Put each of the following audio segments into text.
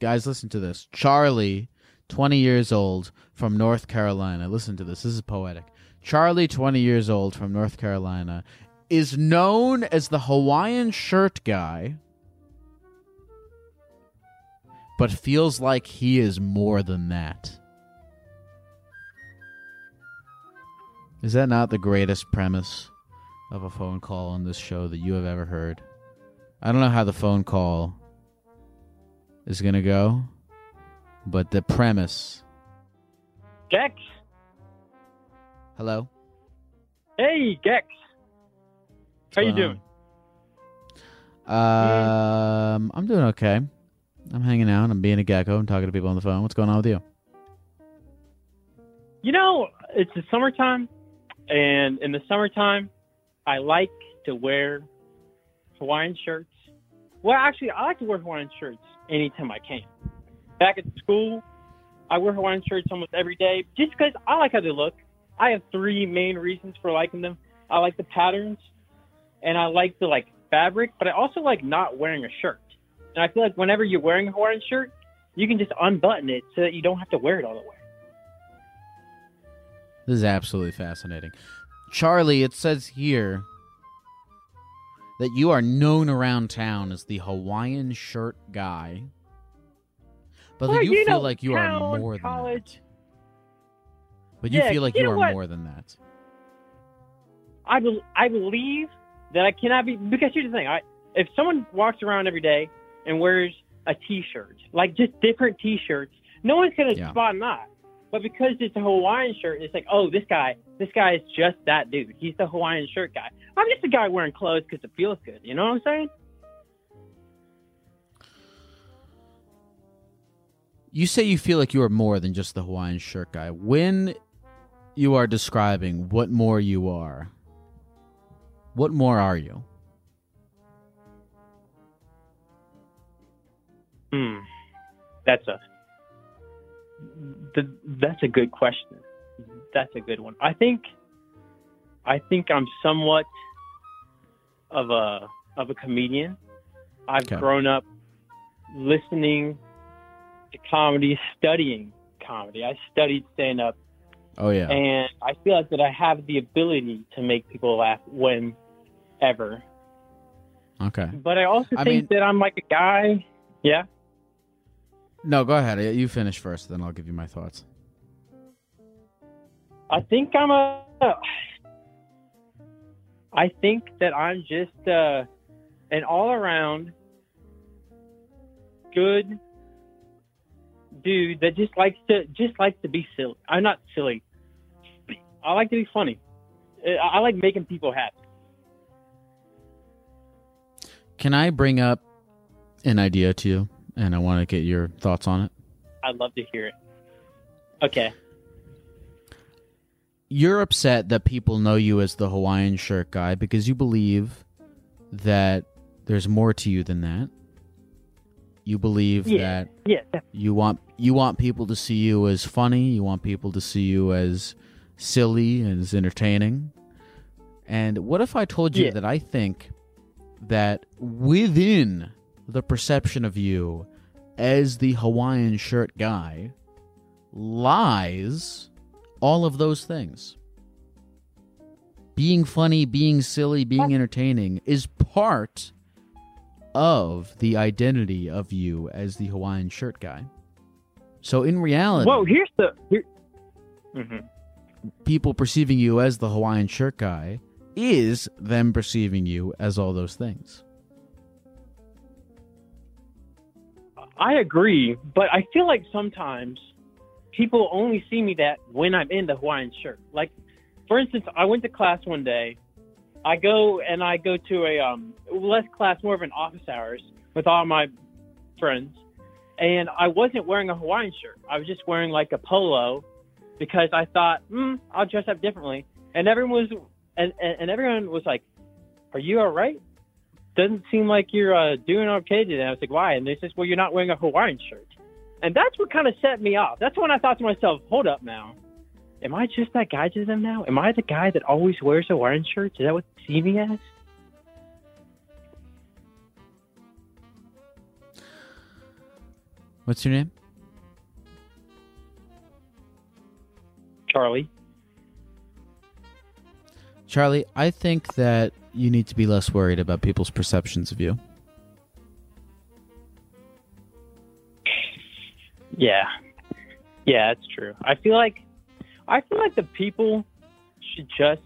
Guys, listen to this. Charlie, 20 years old from North Carolina. Listen to this. This is poetic. Charlie, 20 years old from North Carolina, is known as the Hawaiian shirt guy, but feels like he is more than that. Is that not the greatest premise of a phone call on this show that you have ever heard? I don't know how the phone call is going to go, but the premise. Gex. Hello? Hey, Gex. How you doing? Um, I'm doing okay. I'm hanging out. I'm being a gecko. I'm talking to people on the phone. What's going on with you? You know, it's the summertime, and in the summertime, I like to wear Hawaiian shirts. Well, actually, I like to wear Hawaiian shirts anytime I can. Back at school, I wear Hawaiian shirts almost every day just because I like how they look. I have three main reasons for liking them. I like the patterns, and I like the like fabric, but I also like not wearing a shirt. And I feel like whenever you're wearing a Hawaiian shirt, you can just unbutton it so that you don't have to wear it all the way. This is absolutely fascinating. Charlie, it says here that you are known around town as the Hawaiian shirt guy. But Well, that you, you feel like you are more than that. But you Yeah, feel like you you know are what? more than that. I, bel I believe that I cannot be because here's the thing: I if someone walks around every day and wears a T-shirt, like just different T-shirts, no one's gonna Yeah. spot out. But because it's a Hawaiian shirt, it's like, oh, this guy, this guy is just that dude. He's the Hawaiian shirt guy. I'm just a guy wearing clothes because it feels good. You know what I'm saying? You say you feel like you are more than just the Hawaiian shirt guy. When you are describing what more you are, what more are you? Hmm. That's a the, that's a good question. That's a good one. I think I think I'm somewhat of a of a comedian. I've Okay. grown up listening to comedy, studying comedy. I studied stand up Oh yeah. and I feel like that I have the ability to make people laugh whenever. Okay. But I also I think mean- that I'm like a guy. Yeah. No, go ahead. You finish first, then I'll give you my thoughts. I think I'm a. I think that I'm just uh, an all-around good dude that just likes to just likes to be silly. I'm not silly. I like to be funny. I I like making people happy. Can I bring up an idea to you? And I want to get your thoughts on it. I'd love to hear it. Okay. You're upset that people know you as the Hawaiian shirt guy because you believe that there's more to you than that. You believe Yeah. that Yeah. you want you want people to see you as funny, you want people to see you as silly and as entertaining. And what if I told you Yeah. that I think that within the perception of you as the Hawaiian shirt guy lies all of those things. Being funny, being silly, being entertaining is part of the identity of you as the Hawaiian shirt guy. So in reality, Whoa, here's the. Here, hmm people perceiving you as the Hawaiian shirt guy is them perceiving you as all those things. I agree, but I feel like sometimes people only see me that when I'm in the Hawaiian shirt. Like, for instance, I went to class one day. I go and I go to a um, less class, more of an office hours with all my friends, and I wasn't wearing a Hawaiian shirt. I was just wearing like a polo because I thought, hmm, I'll dress up differently. And everyone was, and, and, and everyone was like, "Are you all right?" Doesn't seem like you're uh, doing okay today. I was like, why? And they said, well, you're not wearing a Hawaiian shirt. And that's what kind of set me off. That's when I thought to myself, hold up now. Am I just that guy to them now? Am I the guy that always wears a Hawaiian shirt? Is that what they see me as? What's your name? Charlie. Charlie, I think that you need to be less worried about people's perceptions of you. Yeah. Yeah, that's true. I feel like I feel like the people should just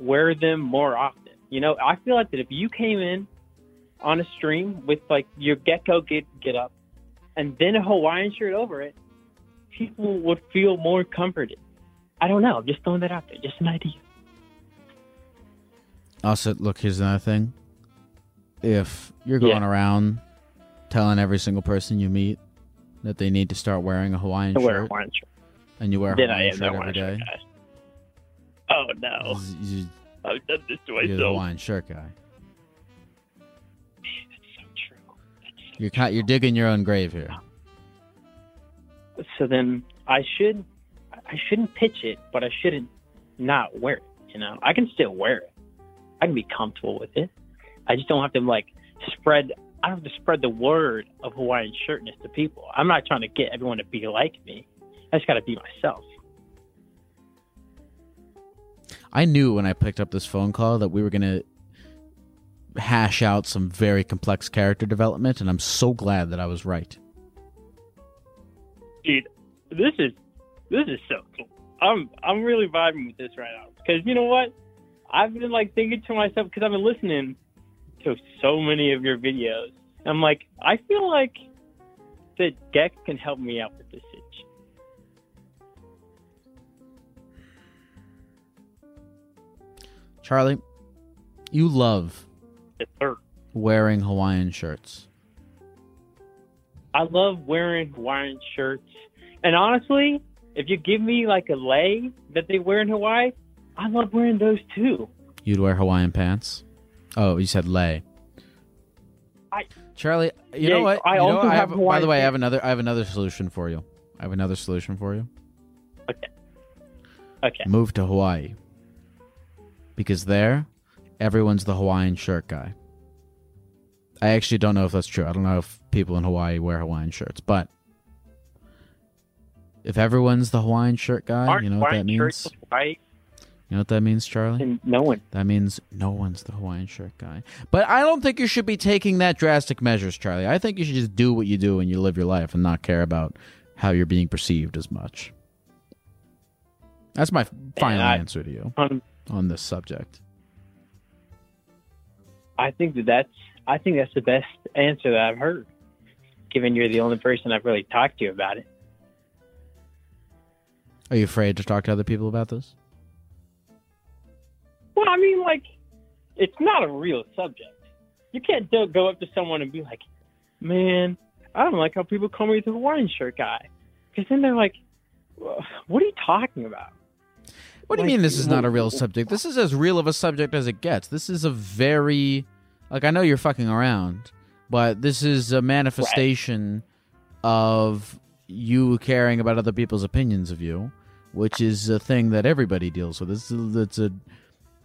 wear them more often. You know, I feel like that if you came in on a stream with like your gecko get get up and then a Hawaiian shirt over it, people would feel more comforted. I don't know. I'm just throwing that out there. Just an idea. Also, look, here's another thing. If you're going Yeah. around telling every single person you meet that they need to start wearing a Hawaiian I wear a shirt Hawaiian shirt. and you wear a Then I Hawaiian shirt every Hawaiian day, shirt guy. Oh no. you- I've done this to you're the. Hawaiian shirt guy. That's so true. You're you're digging your own grave here. so then I should I shouldn't pitch it, but I shouldn't not wear it. You know, I can still wear it. I can be comfortable with it. I just don't have to like spread. I don't have to spread the word of Hawaiian shirtness to people. I'm not trying to get everyone to be like me. I just got to be myself. I knew when I picked up this phone call that we were gonna hash out some very complex character development, and I'm so glad that I was right. Dude, this is this is so cool. I'm I'm really vibing with this right now because you know what? I've been like thinking to myself because I've been listening to so many of your videos. I'm like, I feel like that Gex can help me out with this itch. Charlie, you love Yes, wearing Hawaiian shirts. I love wearing Hawaiian shirts, and honestly, if you give me like a lei that they wear in Hawaii, I love wearing those too. You'd wear Hawaiian pants. Oh, you said lay. I- Charlie, you Yeah, know what? I You also what? have by the way, I have another. I have another solution for you. I have another solution for you. Okay. Okay. Move to Hawaii because there, everyone's the Hawaiian shirt guy. I actually don't know if that's true. I don't know if people in Hawaii wear Hawaiian shirts, but if everyone's the Hawaiian shirt guy, Aren't you know what that means. shirts You know what that means, Charlie? and no one That means no one's the Hawaiian shirt guy. But I don't think you should be taking that drastic measures, Charlie. I think you should just do what you do and you live your life and not care about how you're being perceived as much. That's my final I- answer to you Um, on this subject. I think that that's I think that's the best answer that I've heard, given you're the only person I've really talked to about it. Are you afraid to talk to other people about this? Well, I mean, like, it's not a real subject. You can't do- go up to someone and be like, "Man, I don't like how people call me the Hawaiian shirt guy," because then they're like, "What are you talking about?" What do you Like, mean this is not a real subject? This is as real of a subject as it gets. This is a very like I know you're fucking around, but this is a manifestation of you caring about other people's opinions of you, which is a thing that everybody deals with. It's it's a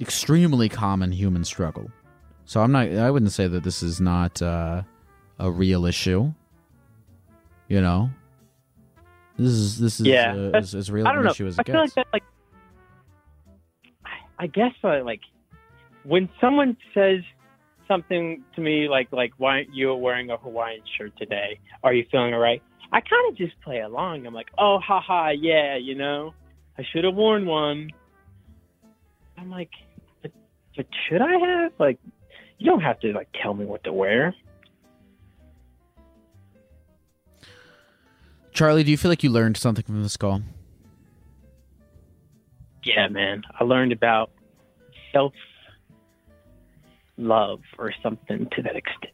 extremely common human struggle. So I'm not I wouldn't say that this is not uh, a real issue. You know? This is this is Yeah, uh, as, as real I don't an know. issue as I it feel like gets. like, I- I guess, uh, like, when someone says something to me like like why aren't you wearing a Hawaiian shirt today? Are you feeling alright? I kind of just play along. I'm like, oh, haha, yeah, you know, I should have worn one. I'm like, but, but should I have? Like, you don't have to like tell me what to wear. Charlie, do you feel like you learned something from this call? Yeah, man, I learned about self love or something to that extent.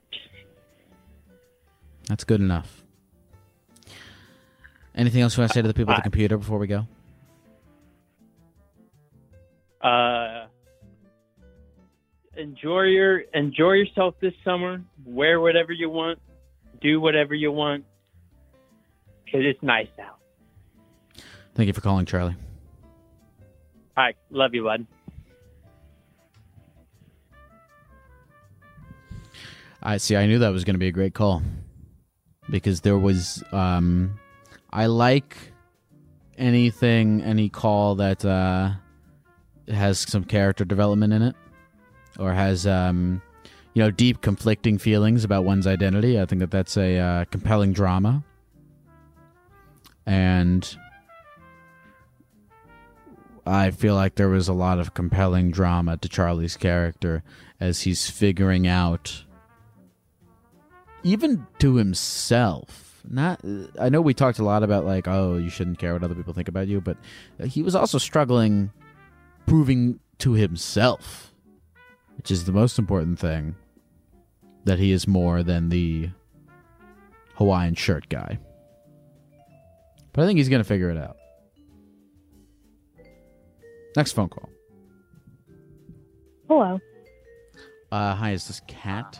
That's good enough. Anything else you want to say to the people at the computer before we go? Uh, enjoy your enjoy yourself this summer. Wear whatever you want. Do whatever you want. Cause it's nice out. Thank you for calling, Charlie. All right, love you, bud. I see. I knew that was going to be a great call because there was. Um, I like anything, any call that uh, has some character development in it, or has um, you know deep conflicting feelings about one's identity. I think that that's a uh, compelling drama, and I feel like there was a lot of compelling drama to Charlie's character as he's figuring out even to himself not i know we talked a lot about like oh you shouldn't care what other people think about you but he was also struggling proving to himself which is the most important thing that he is more than the hawaiian shirt guy but i think he's gonna figure it out next phone call Hello. uh hi is this cat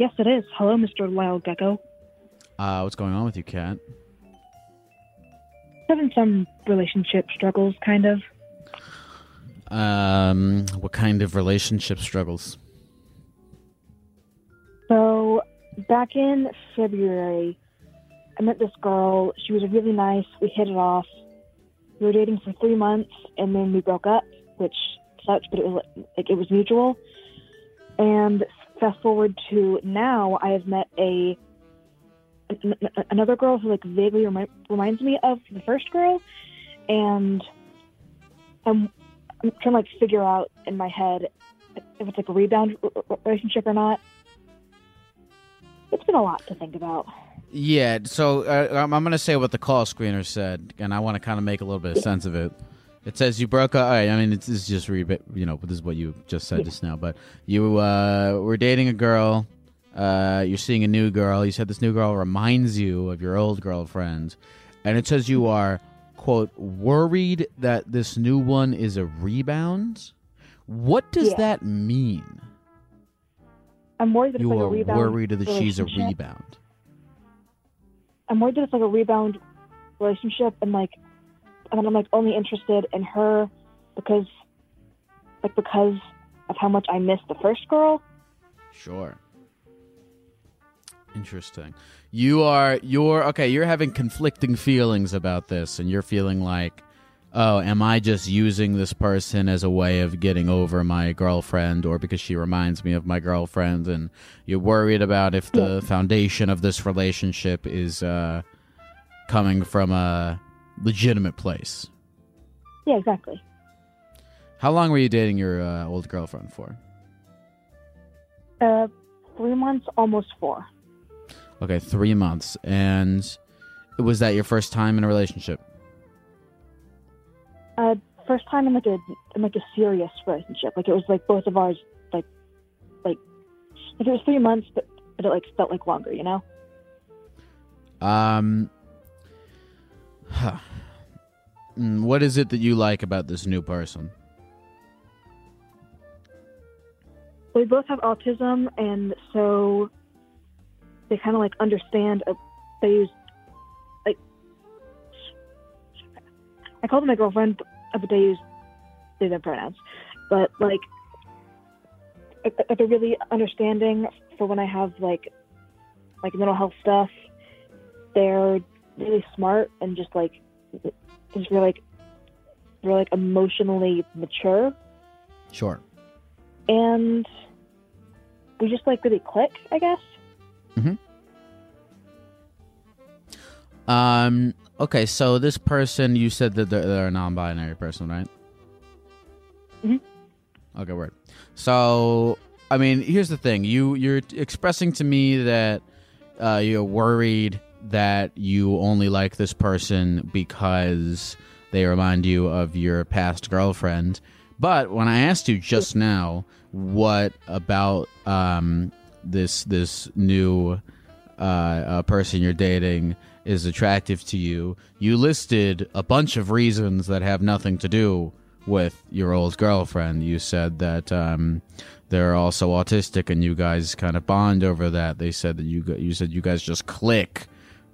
Yes, it is. Hello, Mr. Wild Gecko. uh what's going on with you cat Having some relationship struggles, kind of. Um what kind of relationship struggles So, back in February, I met this girl. She was really nice. We hit it off. We were dating for three months, and then we broke up, which sucked, but it was like it was mutual. And fast forward to now, I have met a an- an- another girl who like vaguely remi- reminds me of the first girl, and I'm I'm trying to like figure out in my head if it's like a rebound relationship or not. It's been a lot to think about. Yeah, so uh, I'm, going to say what the call screener said, and I want to kind of make a little bit of sense of it. It says you broke up. All right, I mean, it's, it's just re- you know this is what you just said just now, but you uh, were dating a girl. Uh, you're seeing a new girl. You said this new girl reminds you of your old girlfriend, and it says you are quote worried that this new one is a rebound. What does Yeah. that mean? I'm worried that You it's like are a rebound. worried that she's a rebound. I'm worried that it's like a rebound relationship, and like, and I'm like only interested in her because, like, because of how much I miss the first girl. Sure. Interesting. You are you're okay, you're having conflicting feelings about this and you're feeling like, "Oh, am I just using this person as a way of getting over my girlfriend or because she reminds me of my girlfriend?" And you're worried about if the foundation of this relationship is uh coming from a legitimate place. Yeah, exactly. How long were you dating your uh, old girlfriend for? Uh, three months, almost four. Okay, 3 months. And was that your first time in a relationship? Uh, first time in like a in like a serious relationship. Like it was like both of ours, like, like, like it was three months, but but it like felt like longer, you know. Um, huh. Mm, what is it that you like about this new person? we both have autism, and so they kind of like understand. Uh, they use like I call them my girlfriend, but they use they them pronouns. But like, uh, uh, they're really understanding for when I have like like mental health stuff. They're really smart and just like just really like they're like emotionally mature Sure. and we just like really click, I guess. Um. Okay, so this person, you said that they're, they're a non-binary person, right? Mhm. Okay, word. So, I mean, here's the thing: you you're expressing to me that uh, you're worried that you only like this person because they remind you of your past girlfriend. But when I asked you just now, what about um, this this new uh, uh, person you're dating is attractive to you, you listed a bunch of reasons that have nothing to do with your old girlfriend. You said that um, they're also autistic, and you guys kind of bond over that. They said that you you said you guys just click.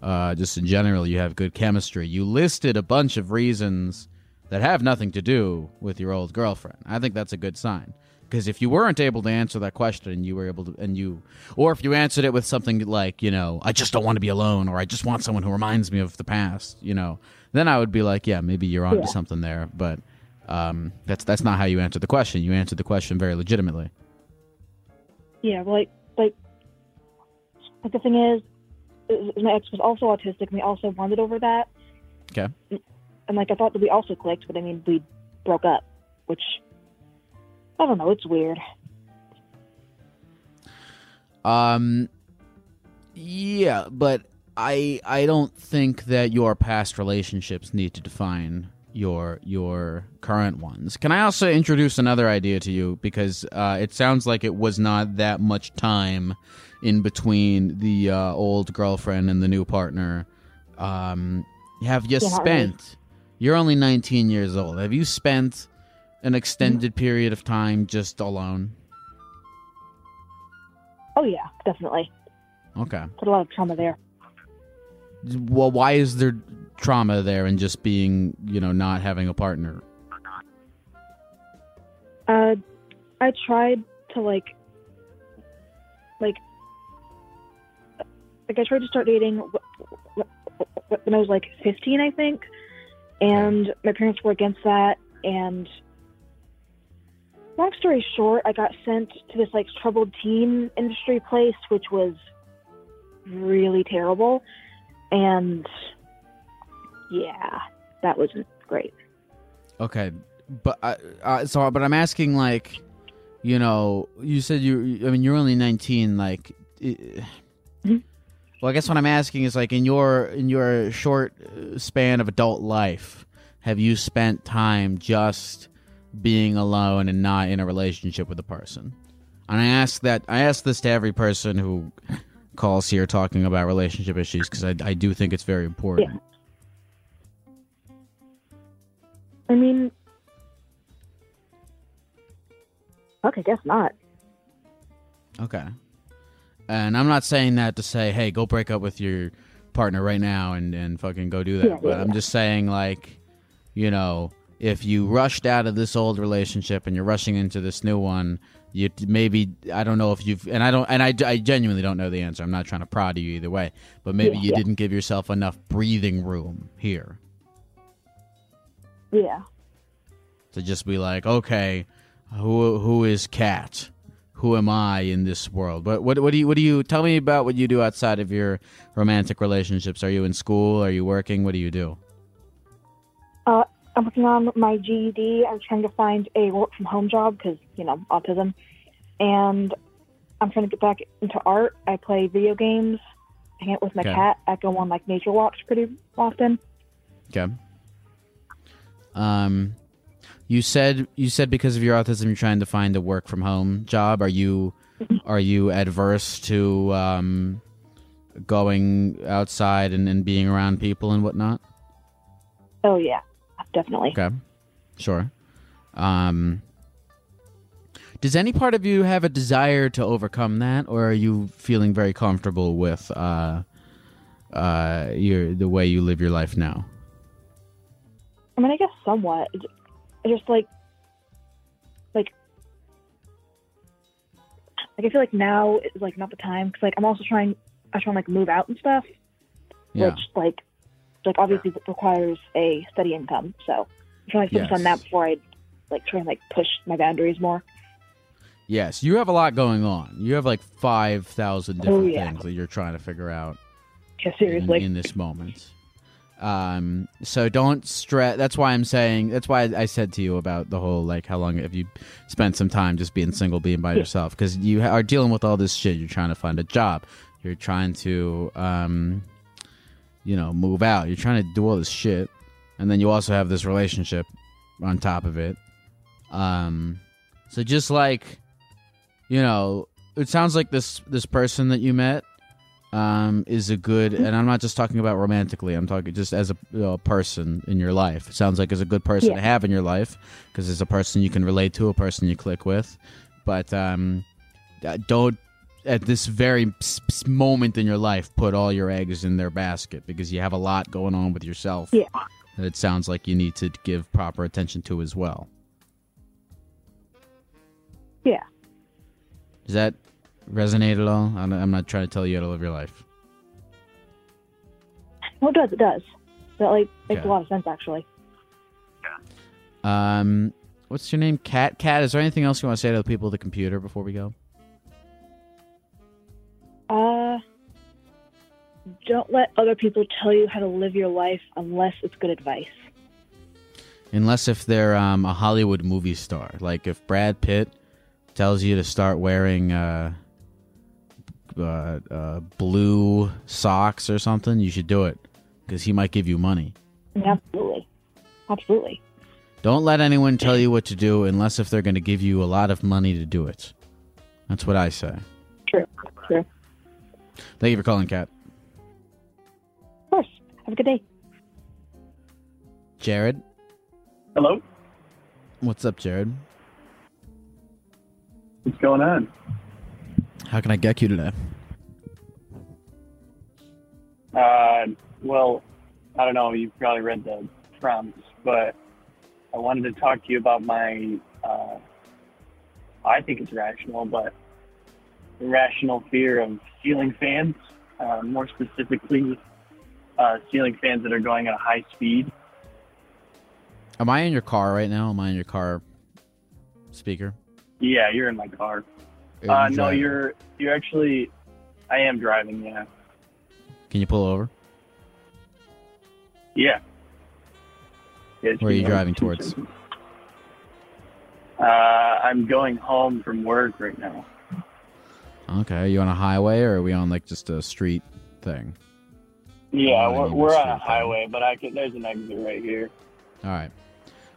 Uh, just in general, you have good chemistry. You listed a bunch of reasons that have nothing to do with your old girlfriend. I think that's a good sign. Because if you weren't able to answer that question and you were able to, and you, or if you answered it with something like, you know, I just don't want to be alone, or I just want someone who reminds me of the past, you know, then I would be like, yeah, maybe you're onto Yeah. something there. But um, that's that's not how you answer the question. You answered the question very legitimately. Yeah, like like like the thing is, is my ex was also autistic, and we also bonded over that. Okay. And like I thought that we also clicked, but I mean we broke up, which I don't know. It's weird. Um, yeah, but I I don't think that your past relationships need to define your your current ones. Can I also introduce another idea to you because uh, it sounds like it was not that much time in between the uh, old girlfriend and the new partner. Um, have you Yeah, spent? You're only 19 years old. Have you spent an extended period of time just alone? Oh yeah, definitely. Okay. Put a lot of trauma there. well why is there trauma there and just being you know not having a partner Uh, I tried to like, like, like I tried to start dating wh- wh- wh- when I was like 15, I think, and my parents were against that. And long story short, I got sent to this like troubled teen industry place, which was really terrible. And yeah, that wasn't great. okay but uh, uh, so but i'm asking like you know you said you i mean you're only 19 like i- Mhm. well i guess what i'm asking is like in your in your short uh, span of adult life have you spent time just being alone and not in a relationship with a person and i ask that i ask this to every person who calls here talking about relationship issues because I, I do think it's very important I mean, fuck, I guess not. Okay. And I'm not saying that to say, hey, go break up with your partner right now and, and fucking go do that. Yeah, but yeah, I'm yeah. just saying, like, you know, if you rushed out of this old relationship and you're rushing into this new one, you maybe I don't know if you've and I don't and I, I genuinely don't know the answer. I'm not trying to prod you either way, but maybe Yeah, you yeah. didn't give yourself enough breathing room here Yeah. to just be like, okay, who who is Cat? Who am I in this world? What what what do you what do you tell me about what you do outside of your romantic relationships? Are you in school? Are you working? What do you do? Uh, I'm working on my GED. I'm trying to find a work from home job because, you know, autism. And I'm trying to get back into art. I play video games, hang out with my Okay. cat. I go on like nature walks pretty often. Okay. Um, you said you said because of your autism, you're trying to find a work from home job. Are you are you adverse to um, going outside and, and being around people and whatnot? Oh, yeah, definitely. Okay, sure. Um, does any part of you have a desire to overcome that, or are you feeling very comfortable with uh, uh, your the way you live your life now? I mean, I guess somewhat. I just like, like, like I feel like now is like not the time because like I'm also trying. I'm trying to like move out and stuff, Yeah. which like, like obviously it requires a steady income. So I'm trying to focus Yes. on that before I like try and like push my boundaries more. Yes, you have a lot going on. You have like five thousand different Oh, yeah. things that you're trying to figure out Yeah, in, seriously. in this moment. Um, so don't stress. That's why I'm saying. That's why I said to you about the whole like how long have you spent some time just being single, being by yourself, because you are dealing with all this shit. You're trying to find a job. You're trying to, um, you know, move out. You're trying to do all this shit, and then you also have this relationship on top of it. Um, so just like, you know, it sounds like this this person that you met um, is a good, and I'm not just talking about romantically. I'm talking just as a you know, person in your life. It sounds like is a good person to have in your life because it's a person you can relate to, a person you click with. But um, uh, don't at this very moment in your life put all your eggs in their basket because you have a lot going on with yourself. Yeah. That it sounds like you need to give proper attention to as well. Yeah. Does that resonate at all? I'm I'm not trying to tell you how to live your life. Well, it does. It does. That like makes Okay. a lot of sense, actually. Yeah. Um, what's your name? Cat. Cat. Is there anything else you want to say to the people at the computer before we go? Uh, don't let other people tell you how to live your life unless it's good advice. Unless if they're um, a Hollywood movie star, like if Brad Pitt tells you to start wearing uh, uh, uh, blue socks or something, you should do it because he might give you money. Absolutely. Absolutely. Don't let anyone tell you what to do unless if they're going to give you a lot of money to do it. That's what I say. True. True. Thank you for calling, Cat. Of course. Have a good day. Jared, Hello, what's up, Jared? what's going on? How can I get you today? Uh, well, I don't know. You've probably read the prompts, but I wanted to talk to you about my. Uh, I think it's rational, but irrational fear of ceiling fans. Uh, more specifically, uh, ceiling fans that are going at a high speed. Am I in your car right now? Am I in your car speaker? Yeah, you're in my car. Are Uh, no, driving? you're you're actually. I am driving. Yeah. Can you pull over? Yeah. Yeah, Where are you driving towards? Uh, I'm going home from work right now. Okay. Are you on a highway or are we on like just a street thing? Yeah, we're, we're on a highway, but I can. There's an exit right here. All right.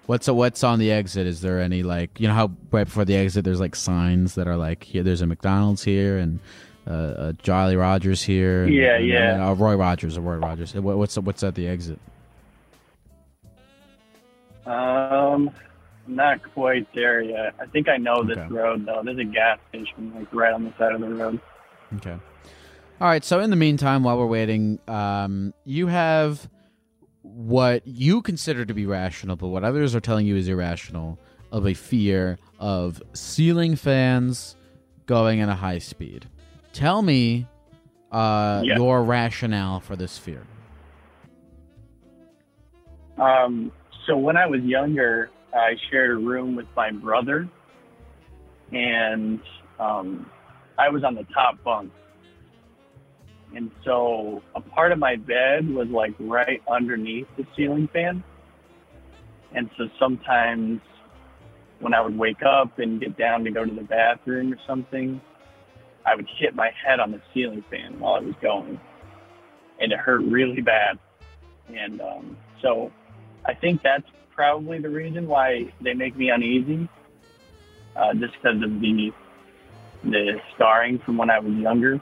What's what's on the exit? Is there any like you know how right before the exit there's like signs that are like here there's a McDonald's here and uh, a Jolly Rogers here. and- Yeah, and- yeah. and, uh, Roy Rogers, a Roy Rogers. What- What's what's at the exit? Um, not quite there yet. I think I know this Okay. road though. There's a gas station like right on the side of the road. Okay. All right. So in the meantime, while we're waiting, um, you have what you consider to be rational, but what others are telling you is irrational, of a fear of ceiling fans going at a high speed. Tell me uh, Yeah. your rationale for this fear. Um, so when I was younger, I shared a room with my brother, and um, I was on the top bunk. And so a part of my bed was like right underneath the ceiling fan. And so sometimes when I would wake up and get down to go to the bathroom or something, I would hit my head on the ceiling fan while I was going. And it hurt really bad. And um, so I think that's probably the reason why they make me uneasy, uh, just because of the the scarring from when I was younger.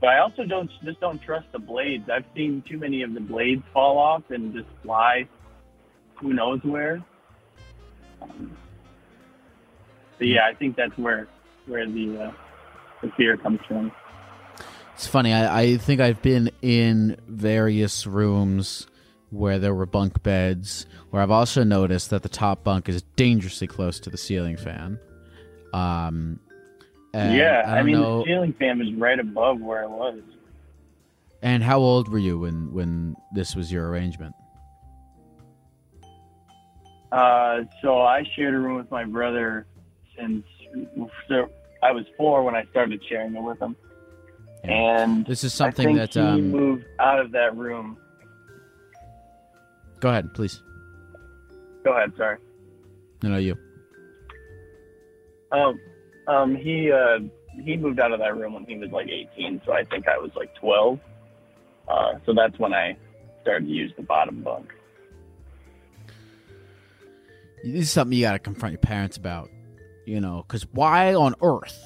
But I also don't just don't trust the blades. I've seen too many of the blades fall off and just fly, who knows where. Um, but yeah, I think that's where where the uh, the fear comes from. It's funny. I, I think I've been in various rooms where there were bunk beds, where I've also noticed that the top bunk is dangerously close to the ceiling fan. Um, and yeah, I, I, mean know. the ceiling fan was right above where I was. And how old were you when when this was your arrangement? Uh, so I shared a room with my brother since so I was four when I started sharing it with him, and This is something that. he Um, moved out of that room. Go ahead, please. Go ahead, sorry. No, no, you. Um, um, he uh, he moved out of that room when he was like 18, so I think I was like 12. Uh, so that's when I started to use the bottom bunk. This is something you got to confront your parents about. You know, because why on earth?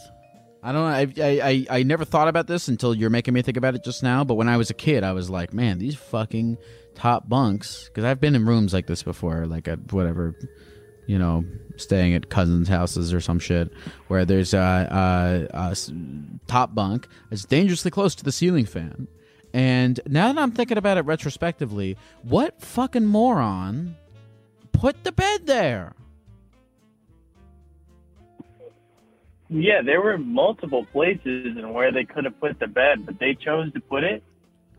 I don't know. I, I, I, I never thought about this until you're making me think about it just now. But when I was a kid, I was like, man, these fucking top bunks. Because I've been in rooms like this before, like at whatever, you know, staying at cousins' houses or some shit, where there's a top bunk that's dangerously close to the ceiling fan. And now that I'm thinking about it retrospectively, what fucking moron put the bed there? Yeah, there were multiple places and where they could have put the bed, but they chose to put it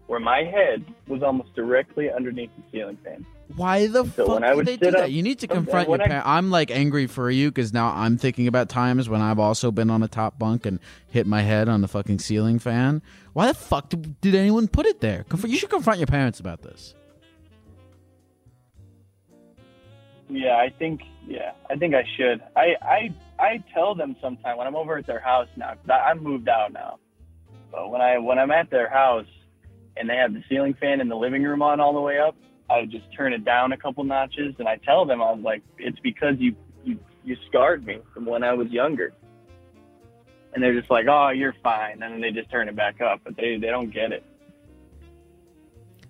where my head was almost directly underneath the ceiling fan. Why the So fuck when I did would they do that? up- You need to confront your parents. I'm like angry for you because now I'm thinking about times when I've also been on a top bunk and hit my head on the fucking ceiling fan. Why the fuck did, did anyone put it there? Conf- You should confront your parents about this. Yeah, I think yeah, I think I should. I I I tell them sometime when I'm over at their house now. I, I'm moved out now, but when I when I'm at their house and they have the ceiling fan in the living room on all the way up, I would just turn it down a couple notches and I tell them I was like, it's because you you you scarred me from when I was younger. And they're just like, oh, you're fine, and then they just turn it back up, but they they don't get it.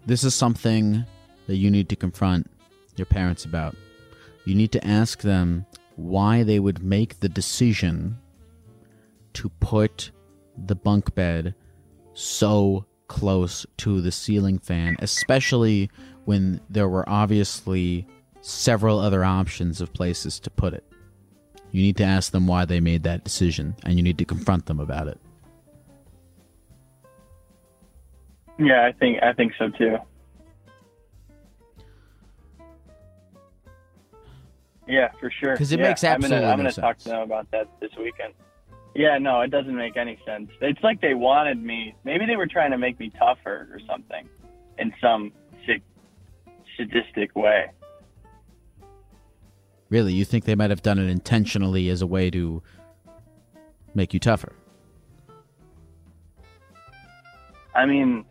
This is something that you need to confront your parents about. You need to ask them why they would make the decision to put the bunk bed so close to the ceiling fan, especially when there were obviously several other options of places to put it. You need to ask them why they made that decision, and you need to confront them about it. Yeah, I think I think so too. Yeah, for sure. Because it Yeah, makes I'm gonna, absolutely I'm gonna talk sense. to them about that this weekend. Yeah, no, it doesn't make any sense. It's like they wanted me. Maybe they were trying to make me tougher or something, in some sick, sadistic way. Really, you think they might have done it intentionally as a way to make you tougher? I mean,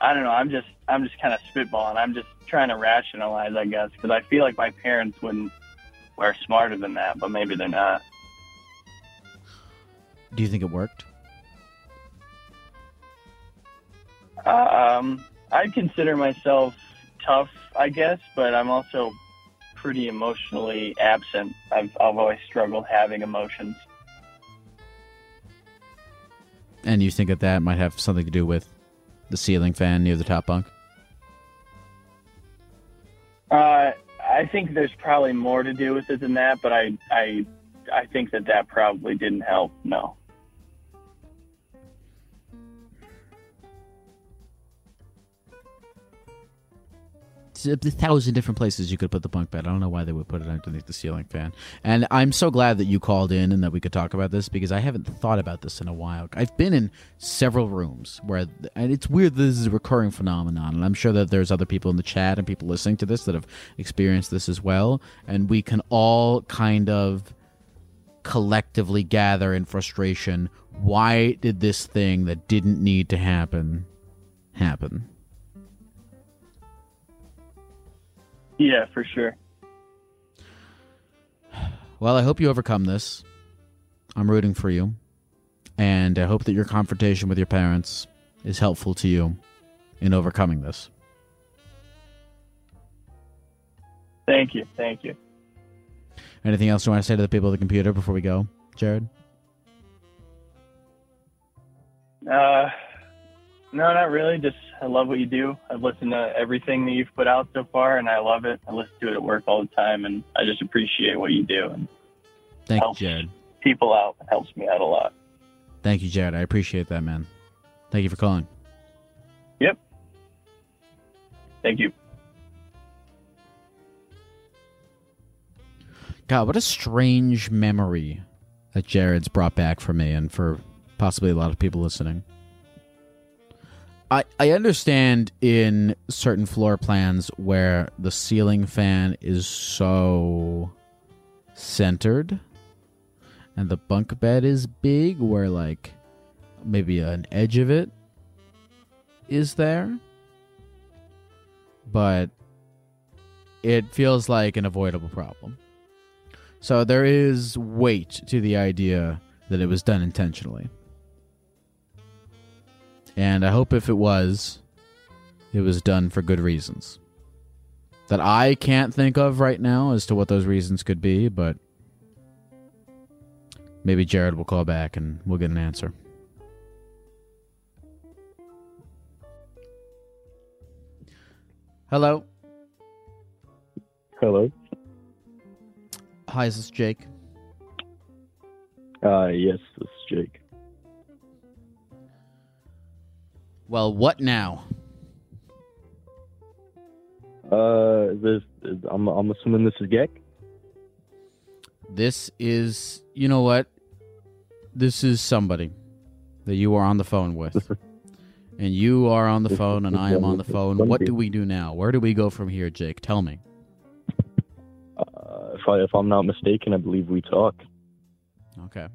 I don't know. I'm just I'm just kind of spitballing. I'm just trying to rationalize, I guess, because I feel like my parents wouldn't were smarter than that, but maybe they're not. Do you think it worked? Um, I consider myself tough, I guess, but I'm also pretty emotionally absent. I've I've always struggled having emotions. And you think that that might have something to do with the ceiling fan near the top bunk? Uh, I think there's probably more to do with it than that, but I I I think that that probably didn't help. No. A thousand different places you could put the bunk bed. I don't know why they would put it underneath the ceiling fan. And I'm so glad that you called in and that we could talk about this because I haven't thought about this in a while. I've been in several rooms where, and it's weird this is a recurring phenomenon. And I'm sure that there's other people in the chat and people listening to this that have experienced this as well. And we can all kind of collectively gather in frustration why did this thing that didn't need to happen happen? Yeah, for sure. Well, I hope you overcome this. I'm rooting for you. And I hope that your confrontation with your parents is helpful to you in overcoming this. Thank you. Thank you. Anything else you want to say to the people at the computer before we go, Jared? Uh, no, not really. Just I love what you do. I've listened to everything that you've put out so far, and I love it. I listen to it at work all the time, and I just appreciate what you do. And Thank you, Jared. people out helps me out a lot. Thank you, Jared. I appreciate that, man. Thank you for calling. Yep. Thank you. God, what a strange memory that Jared's brought back for me and for possibly a lot of people listening. I, I understand in certain floor plans where the ceiling fan is so centered and the bunk bed is big where like maybe an edge of it is there but it feels like an avoidable problem so there is weight to the idea that it was done intentionally and i hope if it was it was done for good reasons that i can't think of right now as to what those reasons could be but Maybe Jared will call back and we'll get an answer. Hello. Hello. Hi, is this Jake? Uh, yes, this is Jake. Well, what now? Uh, this is, I'm I'm assuming this is Geck. This is, you know what? This is somebody that you are on the phone with. and you are on the phone and I am on the phone. What do we do now? Where do we go from here, Jake? Tell me. If I if I'm not mistaken, I believe we talk. Okay.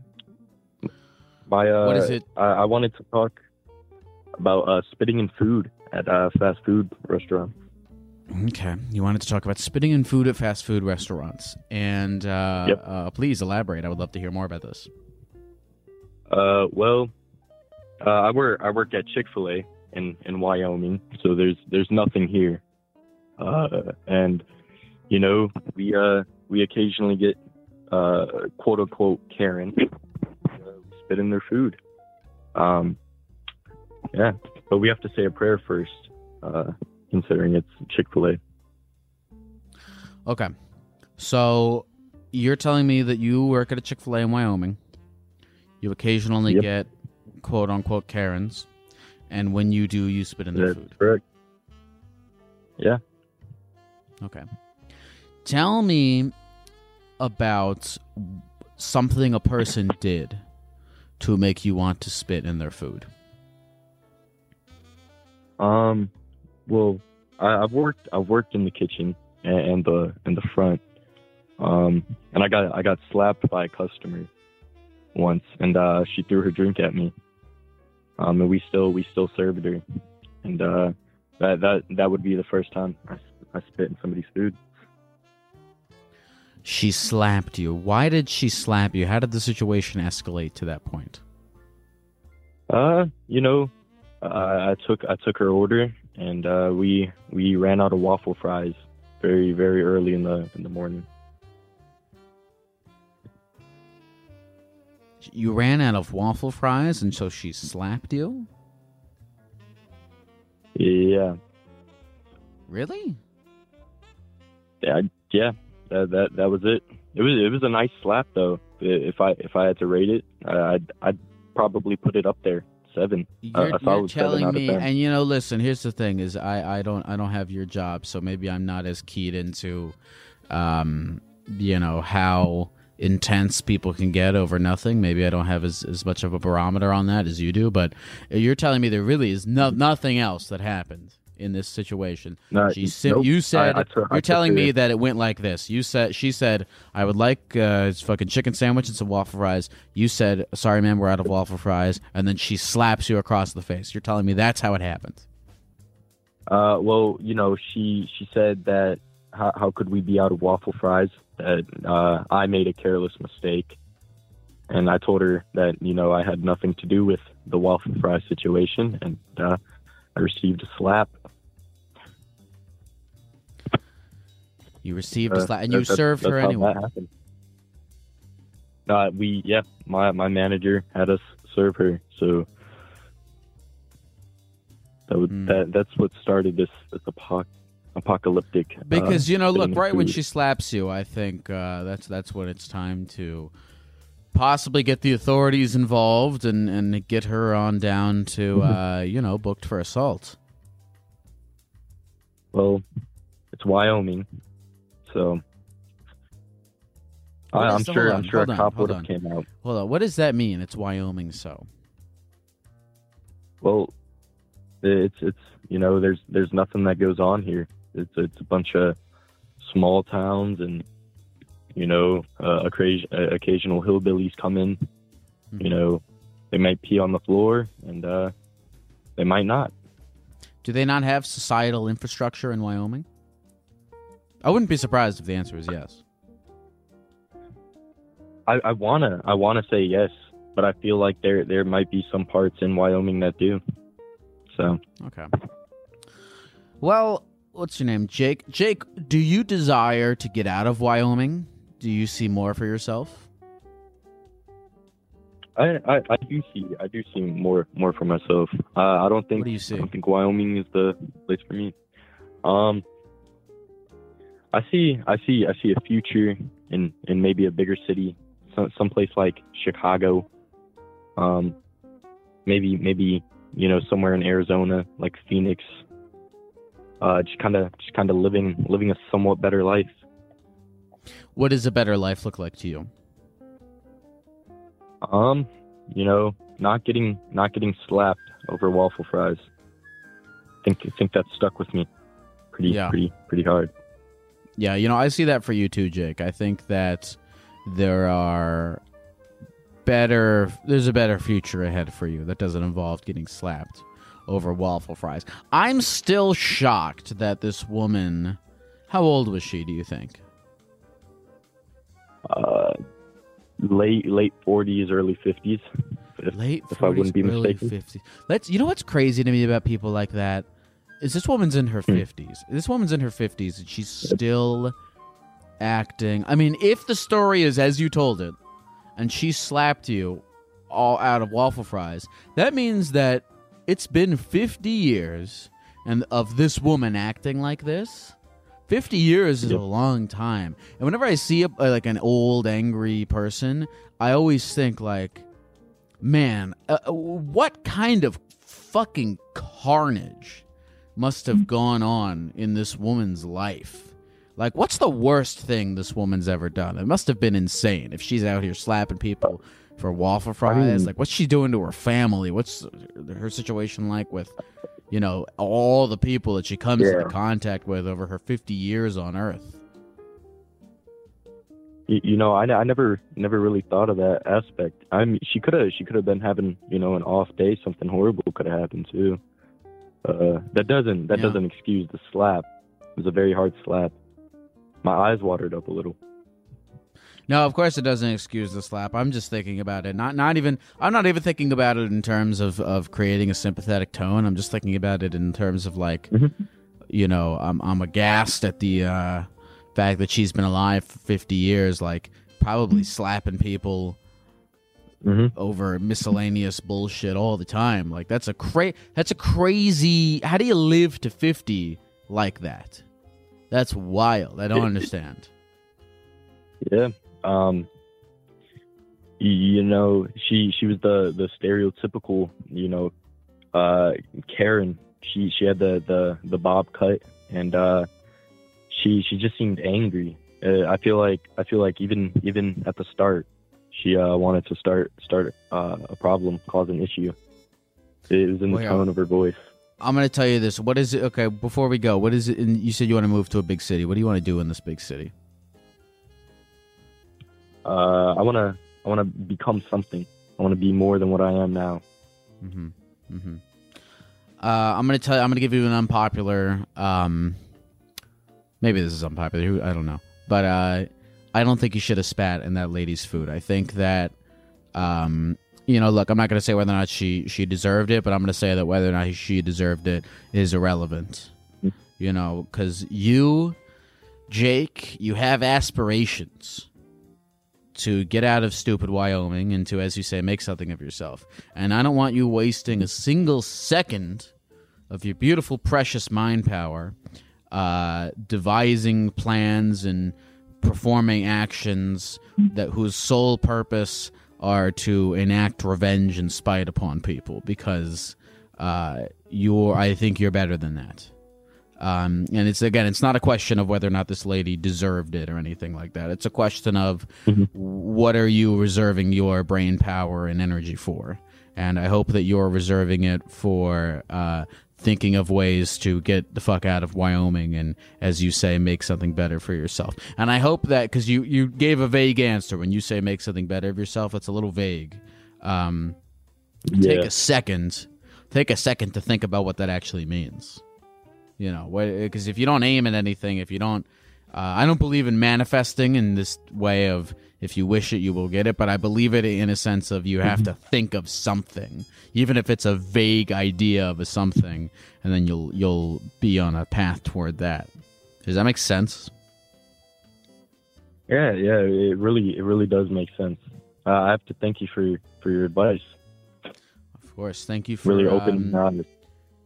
My uh, What is it? I, I wanted to talk about uh, spitting in food at uh, fast food restaurants. Okay. You wanted to talk about spitting in food at fast food restaurants. And uh, Yep. uh, please elaborate. I would love to hear more about this. Uh, well, uh, I work I work at Chick Fil A in in Wyoming, so there's there's nothing here. Uh, and you know we uh we occasionally get uh quote unquote Karen uh, spit in their food. Um, yeah, but we have to say a prayer first, uh, considering it's Chick Fil A. Okay. So you're telling me that you work at a Chick fil A in Wyoming. You occasionally Yep. get quote unquote Karens. And when you do, you spit in their That's food. correct. Yeah. Okay. Tell me about something a person did to make you want to spit in their food. Um, well, I, I've worked I've worked in the kitchen and, and the in the front. Um, and I got I got slapped by a customer once, and uh, she threw her drink at me. Um, and we still we still served her, and uh, that that that would be the first time I, I spit in somebody's food. She slapped you. Why did she slap you? How did the situation escalate to that point? Uh, you know, I, I took I took her order, and uh, we we ran out of waffle fries very very early in the in the morning. You ran out of waffle fries, and so she slapped you? Yeah, Really? yeah, yeah. That that that was it. It was it was a nice slap though. If I if I had to rate it, I- I'd I'd probably put it up there seven. You're, a you're seven telling out me, and you know, listen. Here's the thing: is I, I don't I don't have your job, so maybe I'm not as keyed into, um, you know how intense people can get over nothing. Maybe I don't have as, as much of a barometer on that as you do. But you're telling me there really is no, nothing else that happened in this situation. No, She sim- nope. you said I- I you're telling me the- that it went like this. You said she said I would like uh, fucking chicken sandwich and some waffle fries. You said sorry, man, we're out of waffle fries, and then she slaps you across the face. You're telling me that's how it happened. Uh, well, you know, she she said that how, how could we be out of waffle fries? That uh, I made a careless mistake, and I told her that you know I had nothing to do with the waffle fry situation, and uh, I received a slap. You received a Uh, slap, and you that's- served her that's how anyway. that happened. Uh, we yeah, my my manager had us serve her, so that would, Hmm. that that's what started this this apoc- apocalyptic. uh, Because you know, look, right when she slaps you, I think uh, that's that's when it's time to possibly get the authorities involved and and get her on down to Mm-hmm. uh, you know booked for assault. Well, it's Wyoming, so I, I'm sure. I'm sure a on, cop would have came out. Hold on. What does that mean? It's Wyoming, so. Well, it's it's you know there's there's nothing that goes on here. It's it's a bunch of small towns and you know uh, occasion, uh, occasional hillbillies come in. Mhm. You know, they might pee on the floor and uh, they might not. Do they not have societal infrastructure in Wyoming? I wouldn't be surprised if the answer is yes. I, I wanna I wanna say yes, but I feel like there there might be some parts in Wyoming that do. So Okay. Well, what's your name? Jake. Jake, do you desire to get out of Wyoming? Do you see more for yourself? I, I, I do see I do see more more for myself. Uh, I don't think What do you see? I don't think Wyoming is the place for me. Um, I see I see I see a future in in maybe a bigger city, some someplace like Chicago. Um, maybe maybe you know somewhere in Arizona like Phoenix. Uh, just kind of just kind of living living a somewhat better life. What does a better life look like to you? Um, you know, not getting not getting slapped over waffle fries. I think I think that stuck with me pretty Yeah. pretty pretty hard. Yeah, you know, I see that for you too, Jake. I think that there are better there's a better future ahead for you that doesn't involve getting slapped over waffle fries. I'm still shocked that this woman how old was she, do you think? Uh, late late forties, early fifties. If, Late if I 40s, wouldn't be early mistaken. 50s. Let's you know what's crazy to me about people like that is this woman's in her Hmm. 50s. This woman's in her 50s and she's still acting. I mean, if the story is as you told it and she slapped you all out of waffle fries, that means that it's been 50 years and of this woman acting like this. 50 years is a long time. And whenever I see a, like an old angry person, I always think like man, uh, uh, what kind of fucking carnage must have gone on in this woman's life? Like, what's the worst thing this woman's ever done? It must have been insane if she's out here slapping people for waffle fries. like, what's she doing to her family? What's her situation like with, you know, all the people that she comes Yeah. into contact with over her 50 years on Earth? You, you know, I, I never never really thought of that aspect. I mean, she could have she could have been having you know an off day. Something horrible could have happened too. Uh, that doesn't that Yeah. doesn't excuse the slap. It was a very hard slap. My eyes watered up a little. No, of course it doesn't excuse the slap. I'm just thinking about it. Not not even I'm not even thinking about it in terms of of creating a sympathetic tone. I'm just thinking about it in terms of like Mhm. you know, I'm I'm aghast at the uh fact that she's been alive for 50 years like probably slapping people Mm-hmm. over miscellaneous bullshit all the time. Like that's a cra- that's a crazy How do you live to 50 like that? That's wild. I don't understand. Yeah. Um. You know, she she was the the stereotypical you know, uh, Karen. She she had the the the bob cut and uh, she she just seemed angry. Uh, I feel like I feel like even even at the start, she uh wanted to start start uh, a problem, cause an issue. It was in the tone of her voice. I'm going to tell you this. What is it? Okay, before we go, what is it? In, you said you want to move to a big city. What do you want to do in this big city? Uh, I wanna I wanna become something. I wanna be more than what I am now. Mm-hmm. Mm-hmm. Uh, I'm going to tell you. I'm going to give you an unpopular. Um, maybe this is unpopular. I don't know, but uh, I don't think you should have spat in that lady's food. I think that. Um, you know, look, I'm not going to say whether or not she she deserved it, but I'm going to say that whether or not she deserved it is irrelevant. You know, because you, Jake, you have aspirations to get out of stupid Wyoming and to, as you say, make something of yourself. And I don't want you wasting a single second of your beautiful, precious mind power uh, devising plans and performing actions that whose sole purpose are to enact revenge and spite upon people because uh, you're I think you're better than that. Um, and it's again, it's not a question of whether or not this lady deserved it or anything like that. It's a question of Mhm. what are you reserving your brain power and energy for? And I hope that you're reserving it for uh, thinking of ways to get the fuck out of Wyoming and, as you say, make something better for yourself. And I hope that because you you gave a vague answer when you say make something better of yourself, it's a little vague. Um, take a second take a second to think about what that actually means you know because if you don't aim at anything if you don't uh, i don't believe in manifesting in this way of if you wish it you will get it but i believe it in a sense of you have to think of something even if it's a vague idea of a something and then you'll you'll be on a path toward that. Does that make sense? Yeah, yeah, it really, it really does make sense. Uh, I have to thank you for your, for your advice. of course. Thank you for Really um, open my eyes.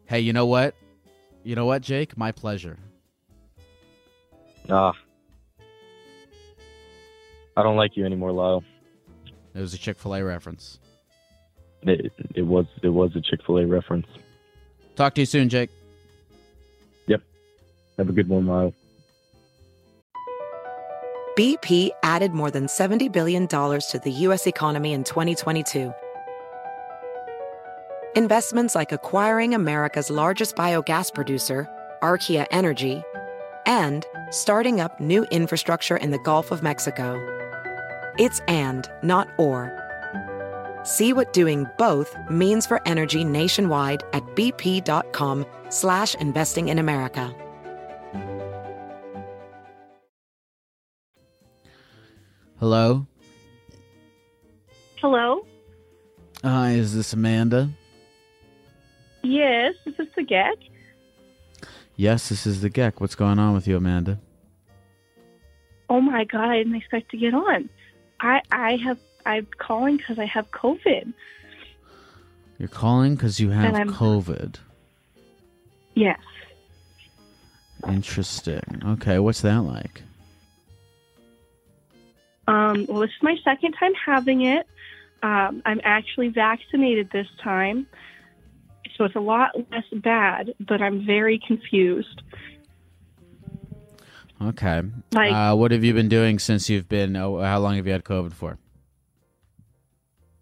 hey you know what? You know what jake? My pleasure Ah, I don't like you anymore, Lyle. it was a chick-fil-a reference It, it was, it was a Chick Fil A reference. talk to you soon jake Yep. Have a good one, Lyle. BP added more than $70 billion to the U.S. economy in 2022. Investments like acquiring America's largest biogas producer, Archaea Energy, and starting up new infrastructure in the Gulf of Mexico. It's and, not or. See what doing both means for energy nationwide at bp.com slash investing in America. hello Hello? hi is this amanda Yes, is this the Geck? Yes, this is the Geck. What's going on with you, Amanda? Oh my god, I didn't expect to get on. I I have I'm calling because I have COVID. You're calling because you have COVID. Yes. Interesting. Okay, what's that like? Um, well, this is my second time having it. Um, I'm actually vaccinated this time, so it's a lot less bad. But I'm very confused. Okay. Like- uh, what have you been doing since you've been? Oh, how long have you had COVID for?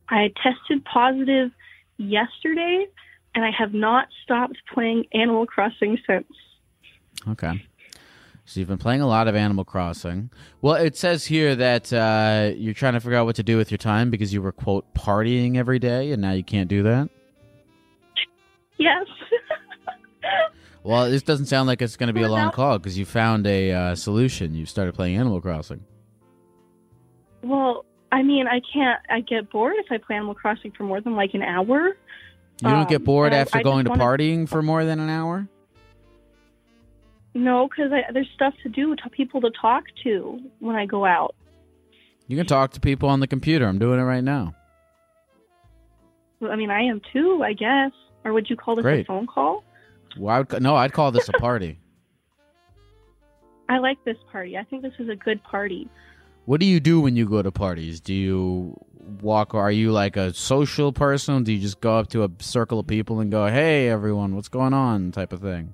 I tested positive yesterday, and I have not stopped playing Animal Crossing since. Okay. So you've been playing a lot of Animal Crossing. Well, it says here that uh, you're trying to figure out what to do with your time because you were quote partying every day, and now you can't do that. Yes. Well, this doesn't sound like it's going to be a long call because you found a uh, solution. You started playing Animal Crossing. Well, I mean, I can't. I get bored if I play Animal Crossing for more than like an hour. You don't get Um, bored after I going to wanna- partying for more than an hour? No, because there's stuff to do, to people to talk to when I go out. You can talk to people on the computer. I'm doing it right now. Well, I mean, I am too, I guess. Or would you call this a phone call? Well, I would, no, I'd call this a party. I like this party. I think this is a good party. what do you do when you go to parties? Do you walk? Or are you like a social person? Do you just go up to a circle of people and go, "Hey, everyone, what's going on?" type of thing?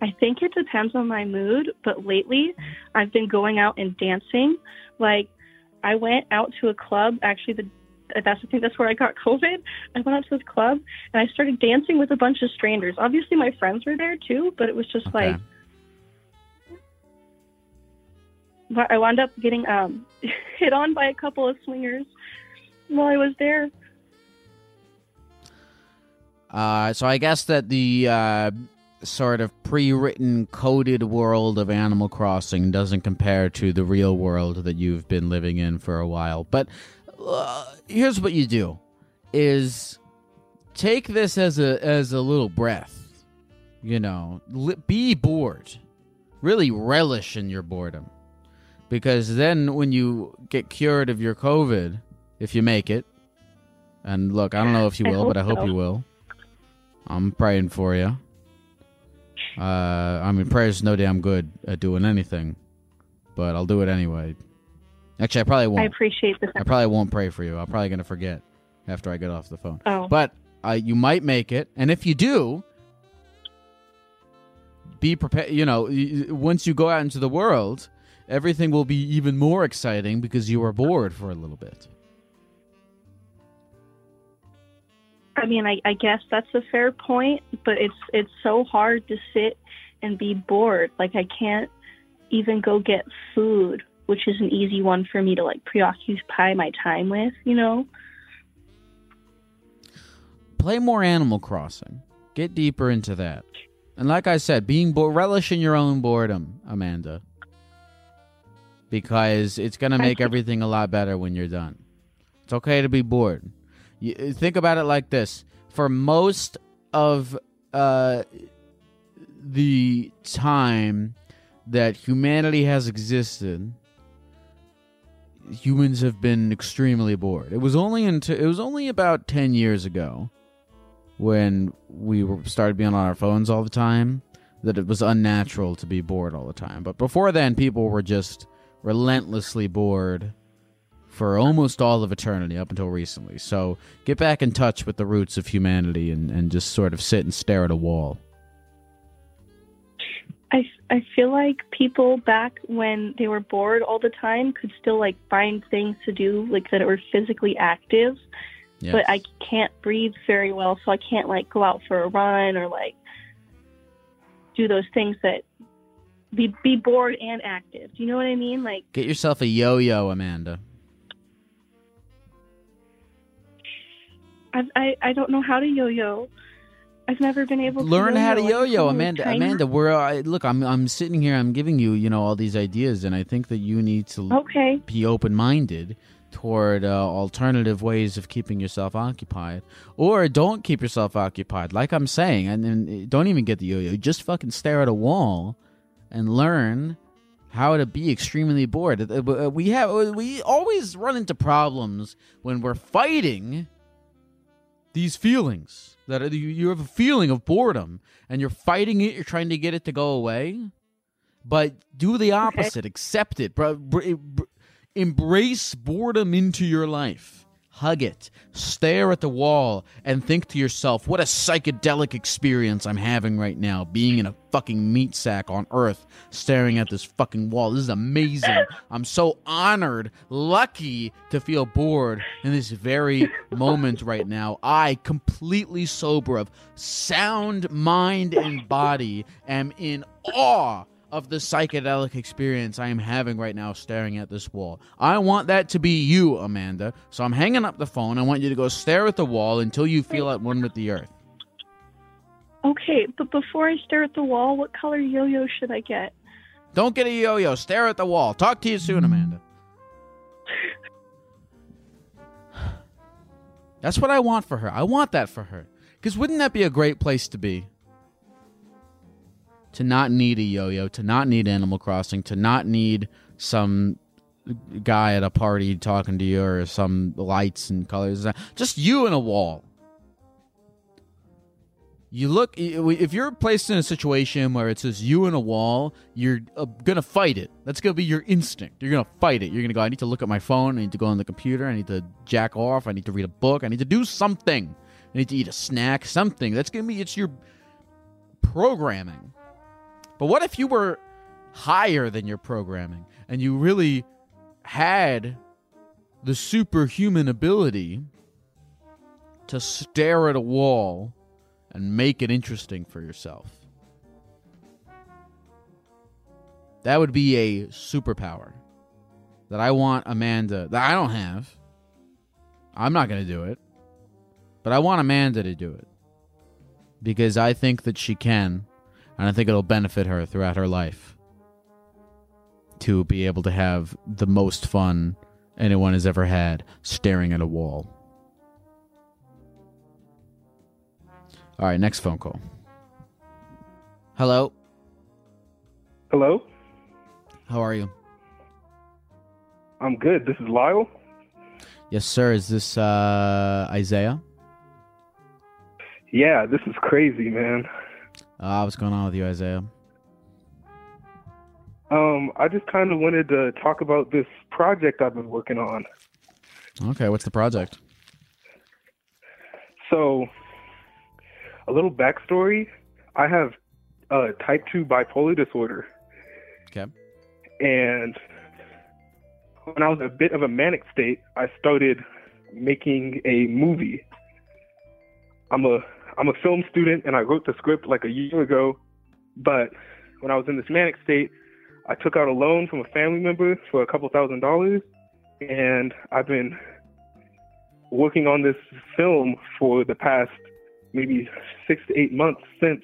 I think it depends on my mood, but lately I've been going out and dancing. Like I went out to a club. Actually, the that's I think that's where I got COVID. I went out to this club and I started dancing with a bunch of strangers. Obviously, my friends were there too, but it was just Okay. like but I wound up getting um hit on by a couple of swingers while I was there. Uh, so I guess that the uh, sort of pre-written, coded world of Animal Crossing doesn't compare to the real world that you've been living in for a while. But uh, here's what you do: is take this as a as a little breath. You know, be bored. Really relish in your boredom, because then when you get cured of your COVID, if you make it, and look, I don't know if you will, hope but I hope so. you will. I'm praying for you. Uh, I mean, prayer's no damn good at doing anything, but I'll do it anyway. Actually, I probably won't. I appreciate this. I probably won't pray for you. I'm probably gonna forget after I get off the phone. Oh, But uh, you might make it, and if you do, be prepared. You know, once you go out into the world, everything will be even more exciting because you were bored for a little bit. I mean, I, I guess that's a fair point, but it's it's so hard to sit and be bored. Like I can't even go get food, which is an easy one for me to like preoccupy my time with, you know? Play more Animal Crossing. Get deeper into that. And like I said, being bo- relish in your own boredom, Amanda, because it's gonna make everything a lot better when you're done. It's okay to be bored. You, think about it like this: for most of uh, the time that humanity has existed, humans have been extremely bored. It was only until it was only about ten years ago when we were started being on our phones all the time that it was unnatural to be bored all the time. But before then, people were just relentlessly bored for almost all of eternity up until recently. So get back in touch with the roots of humanity and, and just sort of sit and stare at a wall. I, I feel like people back when they were bored all the time could still like find things to do like that were physically active Yes. but I can't breathe very well, so I can't like go out for a run or like do those things that be be bored and active. Do you know what I mean? Like Get yourself a yo-yo, Amanda. I I, I don't know how to yo-yo. I've never been able to Learn how to yo-yo. Amanda. Amanda, we're uh, look. I'm I'm sitting here. I'm giving you, you know, all these ideas, and I think that you need to Okay. be open-minded toward uh, alternative ways of keeping yourself occupied, or don't keep yourself occupied. Like I'm saying, and then don't even get the yo-yo. Just fucking stare at a wall and learn how to be extremely bored. Uh, uh, We have we always run into problems when we're fighting these feelings that you you have a feeling of boredom and you're fighting it. You're trying to get it to go away, but do the opposite. Accept it. Br- br- Embrace boredom into your life. Hug it. Stare at the wall and think to yourself, what a psychedelic experience I'm having right now, being in a fucking meat sack on Earth, staring at this fucking wall. This is amazing. I'm so honored, lucky to feel bored in this very moment right now. I, completely sober of sound mind and body, am in awe of the psychedelic experience I am having right now staring at this wall. I want that to be you, Amanda. So I'm hanging up the phone. I want you to go stare at the wall until you feel at one with the earth. Okay, but before I stare at the wall, what color yo-yo should I get? Don't get a yo yo. Stare at the wall. Talk to you soon, Amanda. That's what I want for her. I want that for her. Because wouldn't that be a great place to be? To not need a yo yo, to not need Animal Crossing, to not need some guy at a party talking to you or some lights and colors. Just you and a wall. You look if you're placed in a situation where it says you and a wall, you're uh, gonna fight it. That's gonna be your instinct. You're gonna fight it. You're gonna go. I need to look at my phone. I need to go on the computer. I need to jack off. I need to read a book. I need to do something. I need to eat a snack. Something. That's gonna be. It's your programming. But what if you were higher than your programming and you really had the superhuman ability to stare at a wall and make it interesting for yourself. That would be a superpower that I want Amanda that I don't have. I'm not going to do it. But I want Amanda to do it. Because I think that she can and I think it'll benefit her throughout her life to be able to have the most fun anyone has ever had staring at a wall. All right, next phone call. Hello. Hello. How are you? I'm good. This is Lyle. Yes, sir. Is this uh, Isaiah? Yeah, this is crazy, man. Uh, what's going on with you, Isaiah? Um, I just kind of wanted to talk about this project I've been working on. Okay, what's the project? So, a little backstory. I have uh, type 2 bipolar disorder. Okay. And when I was a bit of a manic state, I started making a movie. I'm a I'm a film student and I wrote the script like a year ago, but when I was in this manic state, I took out a loan from a family member for a couple thousand dollars and I've been working on this film for the past maybe 6 to 8 months since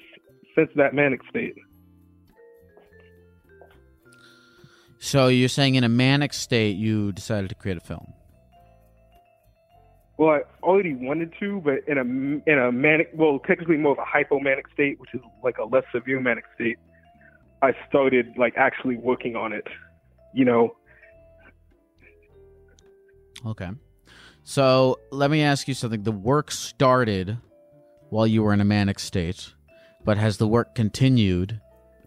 since that manic state. So you're saying in a manic state you decided to create a film? Well, I already wanted to, but in a in a manic, well, technically more of a hypomanic state, which is like a less severe manic state. I started like actually working on it. You know. Okay. So let me ask you something. The work started while you were in a manic state, but has the work continued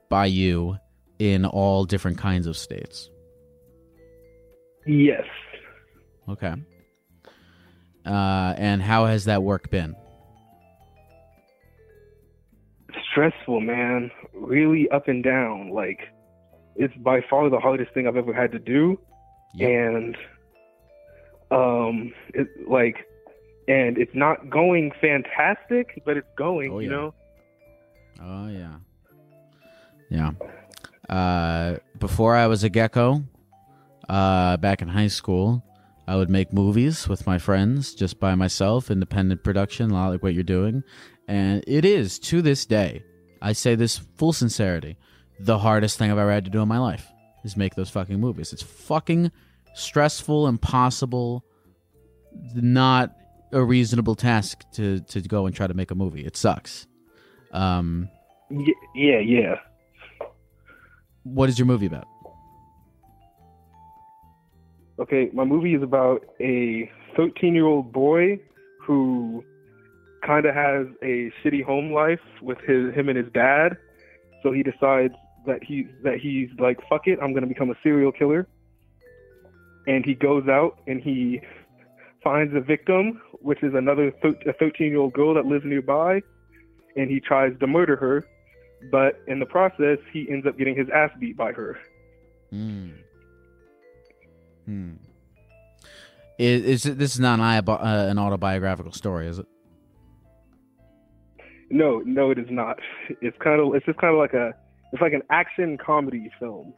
by you in all different kinds of states? Yes. Okay. Uh, and how has that work been? Stressful, man. Really up and down. Like, it's by far the hardest thing I've ever had to do. Yep. And, um, it like, and it's not going fantastic, but it's going, Oh, you know? Oh yeah, yeah. Uh, before I was a gecko, uh, back in high school, I would make movies with my friends, just by myself, independent production, a lot like what you're doing, and it is to this day. I say this full sincerity, the hardest thing I've ever had to do in my life is make those fucking movies. It's fucking stressful, impossible, not a reasonable task to to go and try to make a movie. It sucks. Um, yeah, yeah. what is your movie about? Okay, my movie is about a 13 year old boy who kind of has a shitty home life with his him and his dad. So he decides that he that he's like fuck it, I'm gonna become a serial killer. And he goes out and he finds a victim, which is another a 13 year old girl that lives nearby, and he tries to murder her. But in the process, he ends up getting his ass beat by her. Hmm. Hmm. Is, is this is not an, uh, an autobiographical story, is it? No, no, it is not. It's kind of it's just kind of like a it's like an action comedy film.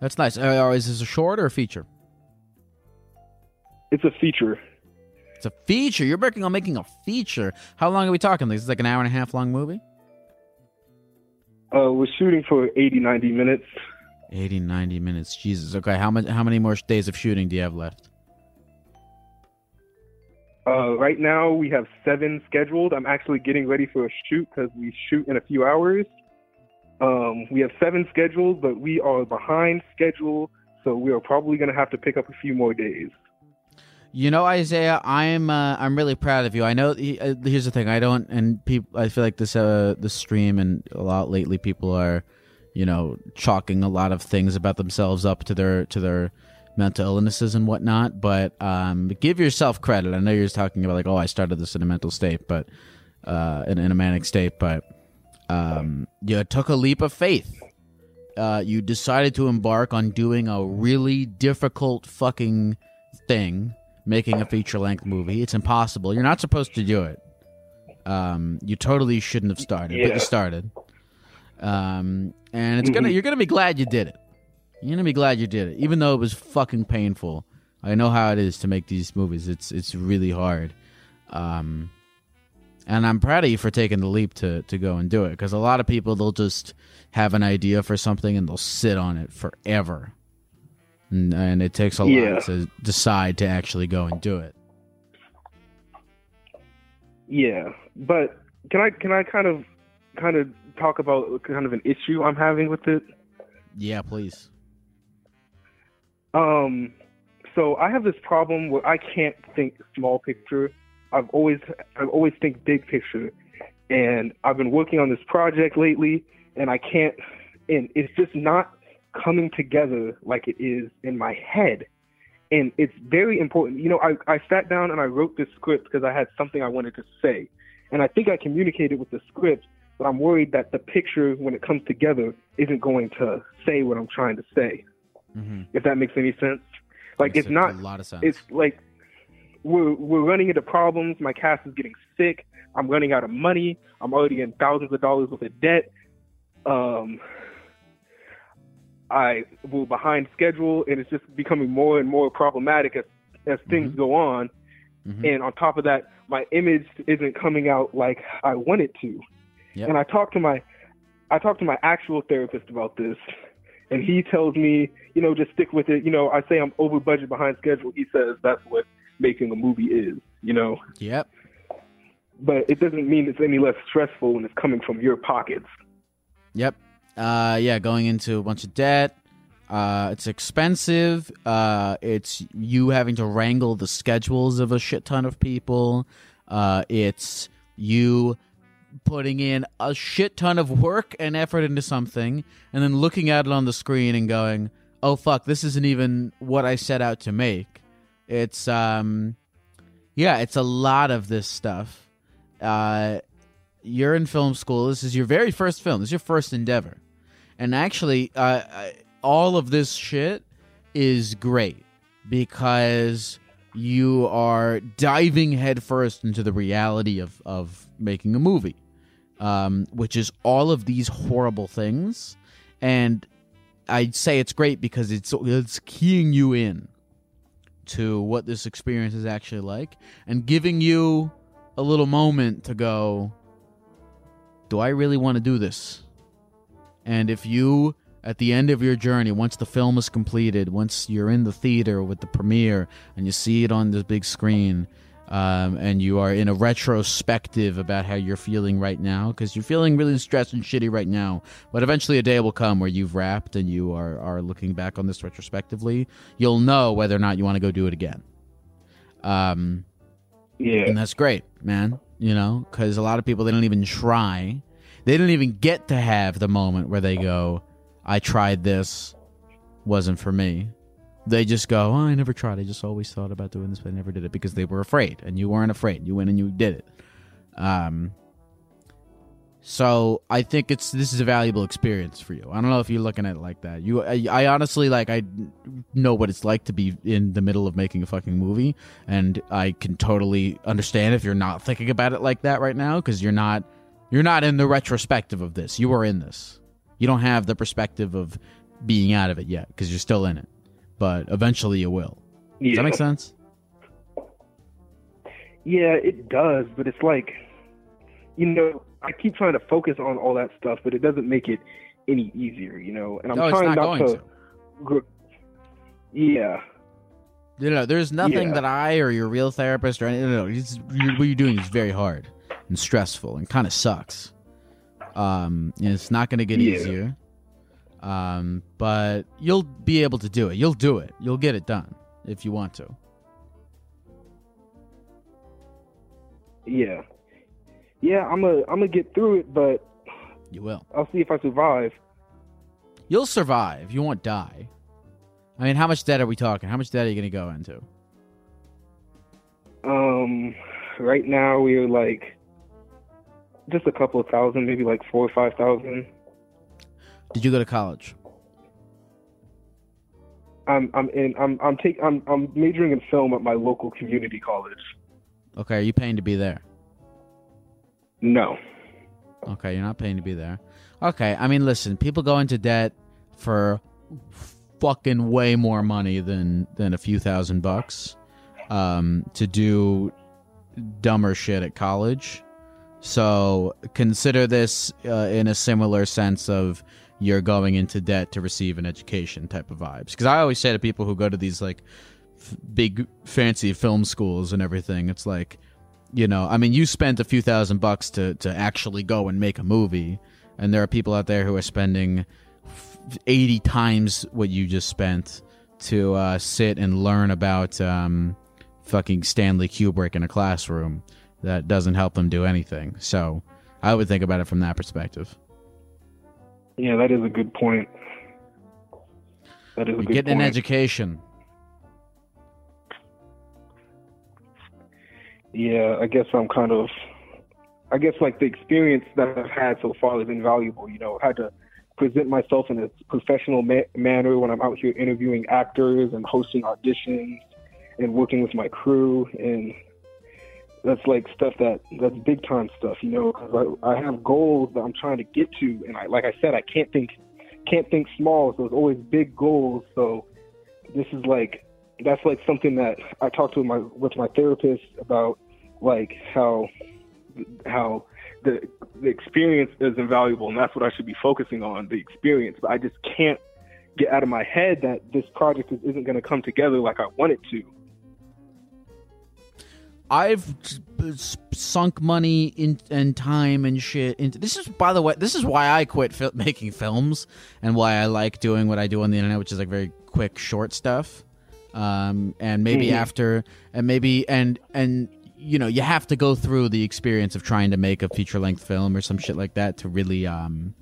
That's nice. Uh, is this a short or a feature? It's a feature. It's a feature. You're working on making a feature. How long are we talking? This is like an hour and a half long movie. Uh, we're shooting for 80, 90 minutes. 80, 90 minutes. Jesus. Okay. How much? How many more days of shooting do you have left? Uh, right now we have seven scheduled. I'm actually getting ready for a shoot because we shoot in a few hours. Um, we have seven scheduled, but we are behind schedule, so we are probably going to have to pick up a few more days. You know, Isaiah, I'm uh, I'm really proud of you. I know. Uh, here's the thing. I don't, and people. I feel like this uh this stream and a lot lately, people are, you know, chalking a lot of things about themselves up to their to their mental illnesses and whatnot. But um, give yourself credit. I know you're talking about like, oh, I started this in a mental state, but uh, in, in a manic state, but um, you took a leap of faith. Uh, you decided to embark on doing a really difficult fucking thing making a feature length movie. It's impossible. You're not supposed to do it. Um, you totally shouldn't have started, but you started. Um, and it's gonna Mhm. you're gonna be glad you did it. You're gonna be glad you did it, even though it was fucking painful. I know how it is to make these movies. It's it's really hard. Um, and I'm proud of you for taking the leap to to go and do it because a lot of people they'll just have an idea for something and they'll sit on it forever. And, and it takes a Yeah. lot to decide to actually go and do it. Yeah, but can I can I kind of kind of talk about kind of an issue I'm having with it? Yeah, please. Um, so I have this problem where I can't think small picture. I've always I've always think big picture, and I've been working on this project lately, and I can't, and it's just not coming together like it is in my head. And it's very important. You know, I, I sat down and I wrote this script because I had something I wanted to say. And I think I communicated with the script, but I'm worried that the picture, when it comes together, isn't going to say what I'm trying to say. Mm-hmm. If that makes any sense. Like Makes it's not. a lot of sense. It's like we're we're running into problems. My cast is getting sick. I'm running out of money. I'm already in thousands of dollars worth of debt. Um, I we're behind schedule, and it's just becoming more and more problematic as as things Mm-hmm. go on. And on top of that, my image isn't coming out like I want it to. Yep. And I talked to my I talked to my actual therapist about this, and he tells me, you know, just stick with it. You know, I say I'm over budget behind schedule. He says that's what making a movie is. You know, Yep. but it doesn't mean it's any less stressful when it's coming from your pockets. Yep. Uh, yeah, going into a bunch of debt. Uh, it's expensive. Uh, it's you having to wrangle the schedules of a shit ton of people. Uh, it's you putting in a shit ton of work and effort into something, and then looking at it on the screen and going, "Oh fuck, this isn't even what I set out to make." It's um, yeah, it's a lot of this stuff. Uh, you're in film school. This is your very first film. This is your first endeavor. And actually, uh, all of this shit is great because you are diving headfirst into the reality of, of making a movie, um, which is all of these horrible things. And I'd say it's great because it's it's keying you in to what this experience is actually like and giving you a little moment to go, do I really want to do this? And if you, at the end of your journey, once the film is completed, once you're in the theater with the premiere and you see it on the big screen, um, and you are in a retrospective about how you're feeling right now, because you're feeling really stressed and shitty right now, but eventually a day will come where you've wrapped and you are, are looking back on this retrospectively, you'll know whether or not you want to go do it again. Um, Yeah. and that's great, man. You know, because a lot of people they don't even try. They don't even get to have the moment where they go, "I tried this, wasn't for me." They just go, oh, "I never tried. I just always thought about doing this, but I never did it because they were afraid, and you weren't afraid. You went and you did it." Um. So I think it's this is a valuable experience for you. I don't know if you're looking at it like that. You, I, I honestly like I know what it's like to be in the middle of making a fucking movie, and I can totally understand if you're not thinking about it like that right now because you're not you're not in the retrospective of this. You are in this. You don't have the perspective of being out of it yet because you're still in it, but eventually you will. Does that make sense? Yeah, it does, but it's like, you know, I keep trying to focus on all that stuff, but it doesn't make it any easier, you know. And I'm No, it's trying not going to. to. Yeah, You know, there's nothing Yeah. that I or your real therapist or anything. No, you, what you're doing is very hard and stressful and kind of sucks. Um, and it's not going to get Yeah. easier. Um, but you'll be able to do it. You'll do it. You'll get it done if you want to. yeah, yeah. I'm a, I'm gonna get through it, but You will. I'll see if I survive. You'll survive. You won't die. I mean, how much debt are we talking? How much debt are you going to go into? Um, right now we're like just a couple of thousand, maybe like four or five thousand. Did you go to college? I'm, I'm in, I'm, I'm take, I'm, I'm majoring in film at my local community college. Okay, are you paying to be there? No. Okay, you're not paying to be there. Okay, I mean, listen, people go into debt for fucking way more money than than a few thousand bucks um, to do dumber shit at college. So consider this uh, in a similar sense of you're going into debt to receive an education type of vibes. Because I always say to people who go to these like f- big fancy film schools and everything, it's like you know i mean you spent a few thousand bucks to to actually go and make a movie and there are people out there who are spending 80 times what you just spent to uh, sit and learn about um, fucking stanley kubrick in a classroom. That doesn't help them do anything. So i would think about it from that perspective Yeah, that is a good point. That is a good getting point. an education yeah, I guess I'm kind of I guess like the experience that I've had so far is invaluable. You know, I had to present myself in a professional ma- manner when I'm out here interviewing actors and hosting auditions and working with my crew and that's like stuff that that's big time stuff, you know. Cause I, I have goals that I'm trying to get to, and I like I said, I can't think can't think small. So it's always big goals. So this is like that's like something that I talked to my with my therapist about, like how how the the experience is invaluable, and that's what I should be focusing on the experience. But I just can't get out of my head that this project is, isn't going to come together like I want it to. I've sunk money in and time and shit into this is by the way this is why I quit fil- making films and why I like doing what I do on the internet which is like very quick short stuff um, and maybe Mhm. after and maybe and and you know you have to go through the experience of trying to make a feature length film or some shit like that to really um,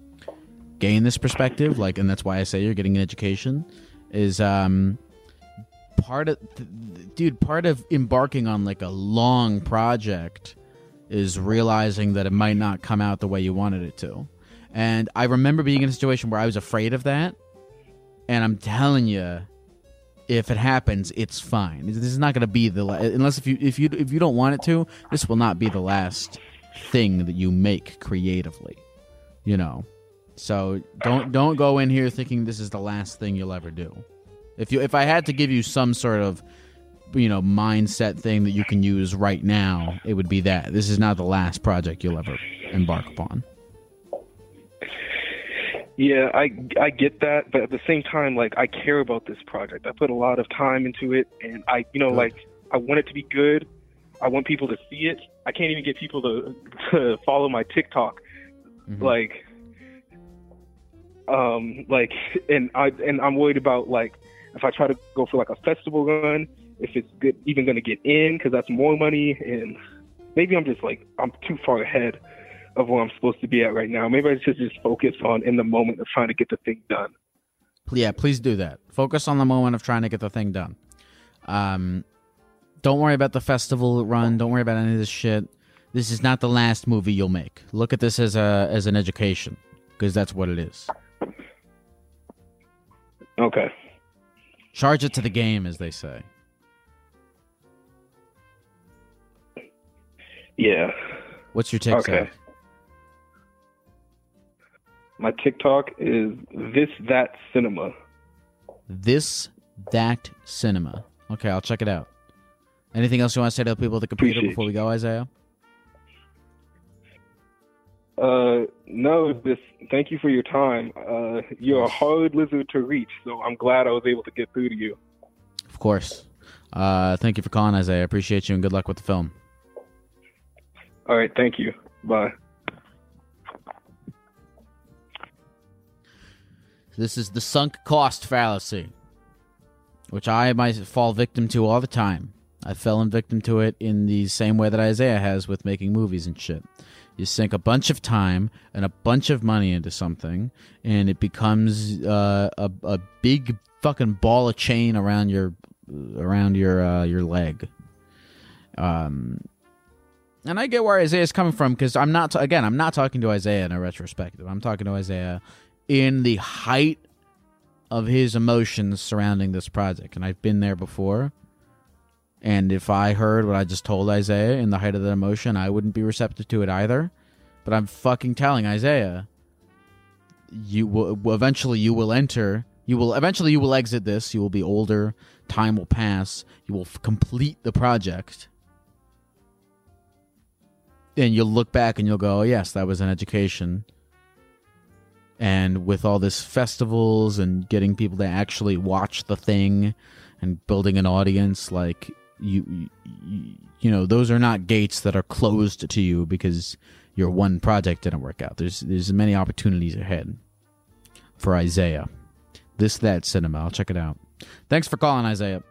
gain this perspective like and that's why I say you're getting an education is um part of dude part of embarking on like a long project is realizing that it might not come out the way you wanted it to. And i remember being in a situation where i was afraid of that. And i'm telling you if it happens it's fine. This is not going to be the la- unless if you if you if you don't want it to this will not be the last thing that you make creatively you know? So don't don't go in here thinking this is the last thing you'll ever do if you if I had to give you some sort of you know mindset thing that you can use right now, it would be that this is not the last project you'll ever embark upon. Yeah, I I get that, but at the same time, like I care about this project. I put a lot of time into it, and I, you know, Good. like I want it to be good. I want people to see it. I can't even get people to to follow my TikTok. Mhm. Like, um, like, and I and I'm worried about like if I try to go for like a festival run, if it's good, even going to get in because that's more money, and maybe I'm just like I'm too far ahead of where I'm supposed to be at right now. Maybe I should just focus on in the moment of trying to get the thing done. Yeah, please do that. Focus on the moment of trying to get the thing done. Um, don't worry about the festival run. Don't worry about any of this shit. This is not the last movie you'll make. Look at this as a as an education because that's what it is. Okay. Charge it to the game, as they say. Yeah. What's your TikTok? Okay. My TikTok is this that cinema. This that cinema. Okay, I'll check it out. Anything else you want to say to the people at the computer Appreciate before we go, Isaiah? Uh, no, this. Thank you for your time. Uh, you're a hard lizard to reach, so I'm glad I was able to get through to you. Of course. Uh, thank you for calling, Isaiah. I appreciate you and good luck with the film. All right, thank you. Bye. This is the sunk cost fallacy, which I might fall victim to all the time. I fell in victim to it in the same way that Isaiah has with making movies and shit. You sink a bunch of time and a bunch of money into something, and it becomes uh, a a big fucking ball of chain around your around your uh, your leg. Um, and I get where Isaiah's coming from because I'm not again I'm not talking to Isaiah in a retrospective. I'm talking to Isaiah in the height of his emotions surrounding this project, and I've been there before. And if I heard what I just told Isaiah in the height of that emotion, I wouldn't be receptive to it either. But I'm fucking telling Isaiah, you will eventually you will enter. You will eventually you will exit this. You will be older. Time will pass. You will f- complete the project. And you'll look back and you'll go, oh, yes, that was an education. And with all this festivals and getting people to actually watch the thing and building an audience, like you, you, you know, those are not gates that are closed to you because your one project didn't work out. There's there's many opportunities ahead for Isaiah. This that cinema. I'll check it out. Thanks for calling, Isaiah.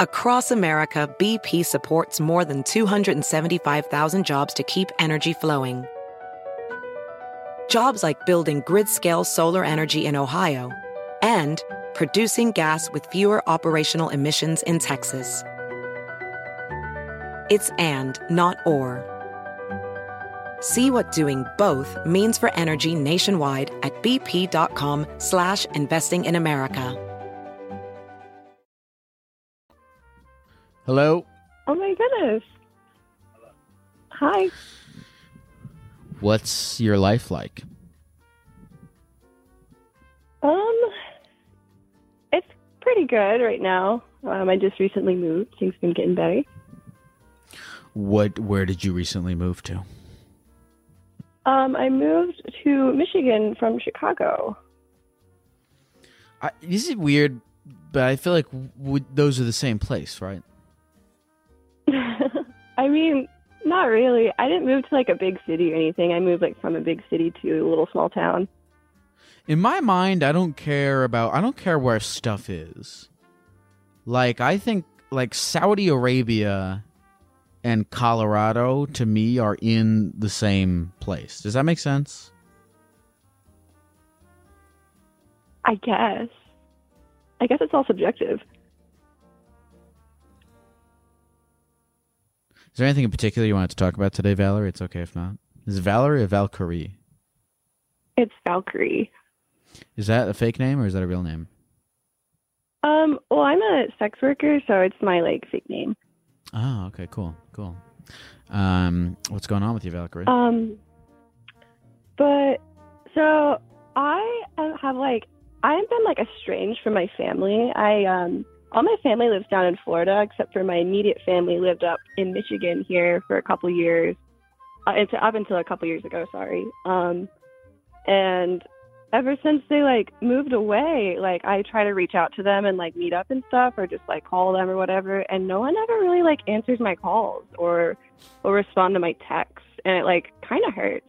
Across America, BP supports more than 275,000 jobs to keep energy flowing. Jobs like building grid scale solar energy in Ohio and producing gas with fewer operational emissions in Texas. It's and, not or. See what doing both means for energy nationwide at bp.com slash investing in America. Hello? Oh my goodness. Hi. What's your life like? Um, it's pretty good right now. Um, I just recently moved. Things been getting better. What where did you recently move to? Um, I moved to Michigan from Chicago. I, this is weird, but I feel like w- those are the same place, right? I mean, not really. I didn't move to like a big city or anything. I moved like from a big city to a little small town. In my mind, I don't care about I don't care where stuff is. Like I think like Saudi Arabia and Colorado to me are in the same place. Does that make sense? I guess. I guess it's all subjective. Is there anything in particular you wanted to talk about today, Valerie? It's okay if not. Is Valerie or Valkyrie? It's Valkyrie. Is that a fake name or is that a real name? Um, well, I'm a sex worker, so it's my like fake name. Oh, okay, cool, cool. Um, what's going on with you, Valkyrie? Um, but so I have like I've been like estranged from my family. I um all my family lives down in Florida, except for my immediate family lived up in Michigan here for a couple years, uh, up until a couple years ago. Sorry. Um, and ever since they like moved away, like I try to reach out to them and like meet up and stuff, or just like call them or whatever, and no one ever really like answers my calls or or respond to my texts, and it like kind of hurts.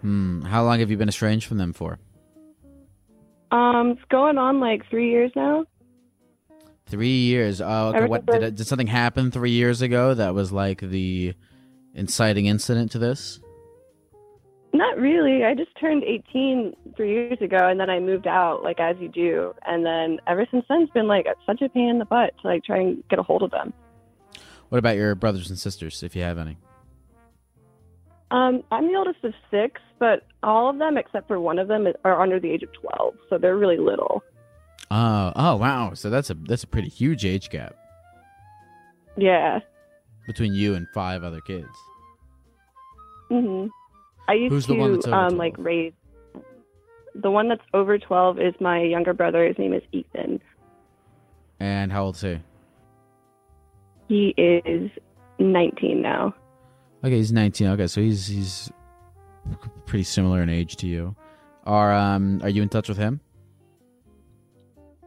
Hmm. How long have you been estranged from them for? Um, it's going on like three years now. Three years. Oh, okay. What did did something happen three years ago that was like the inciting incident to this? Not really. I just turned 18 three years ago, and then I moved out, like as you do. And then ever since then, it's been like such a pain in the butt to like try and get a hold of them. What about your brothers and sisters, if you have any? Um, I'm the oldest of six, but all of them except for one of them are under the age of 12, so they're really little. Oh, oh, wow. So that's a that's a pretty huge age gap Yeah. between you and five other kids. Hmm I used Who's to the one that's over um like raise. The one that's over 12 is my younger brother. His name is Ethan. And how old is he? He is 19 now. Okay, he's 19. Okay, so he's he's pretty similar in age to you. Are um are you in touch with him?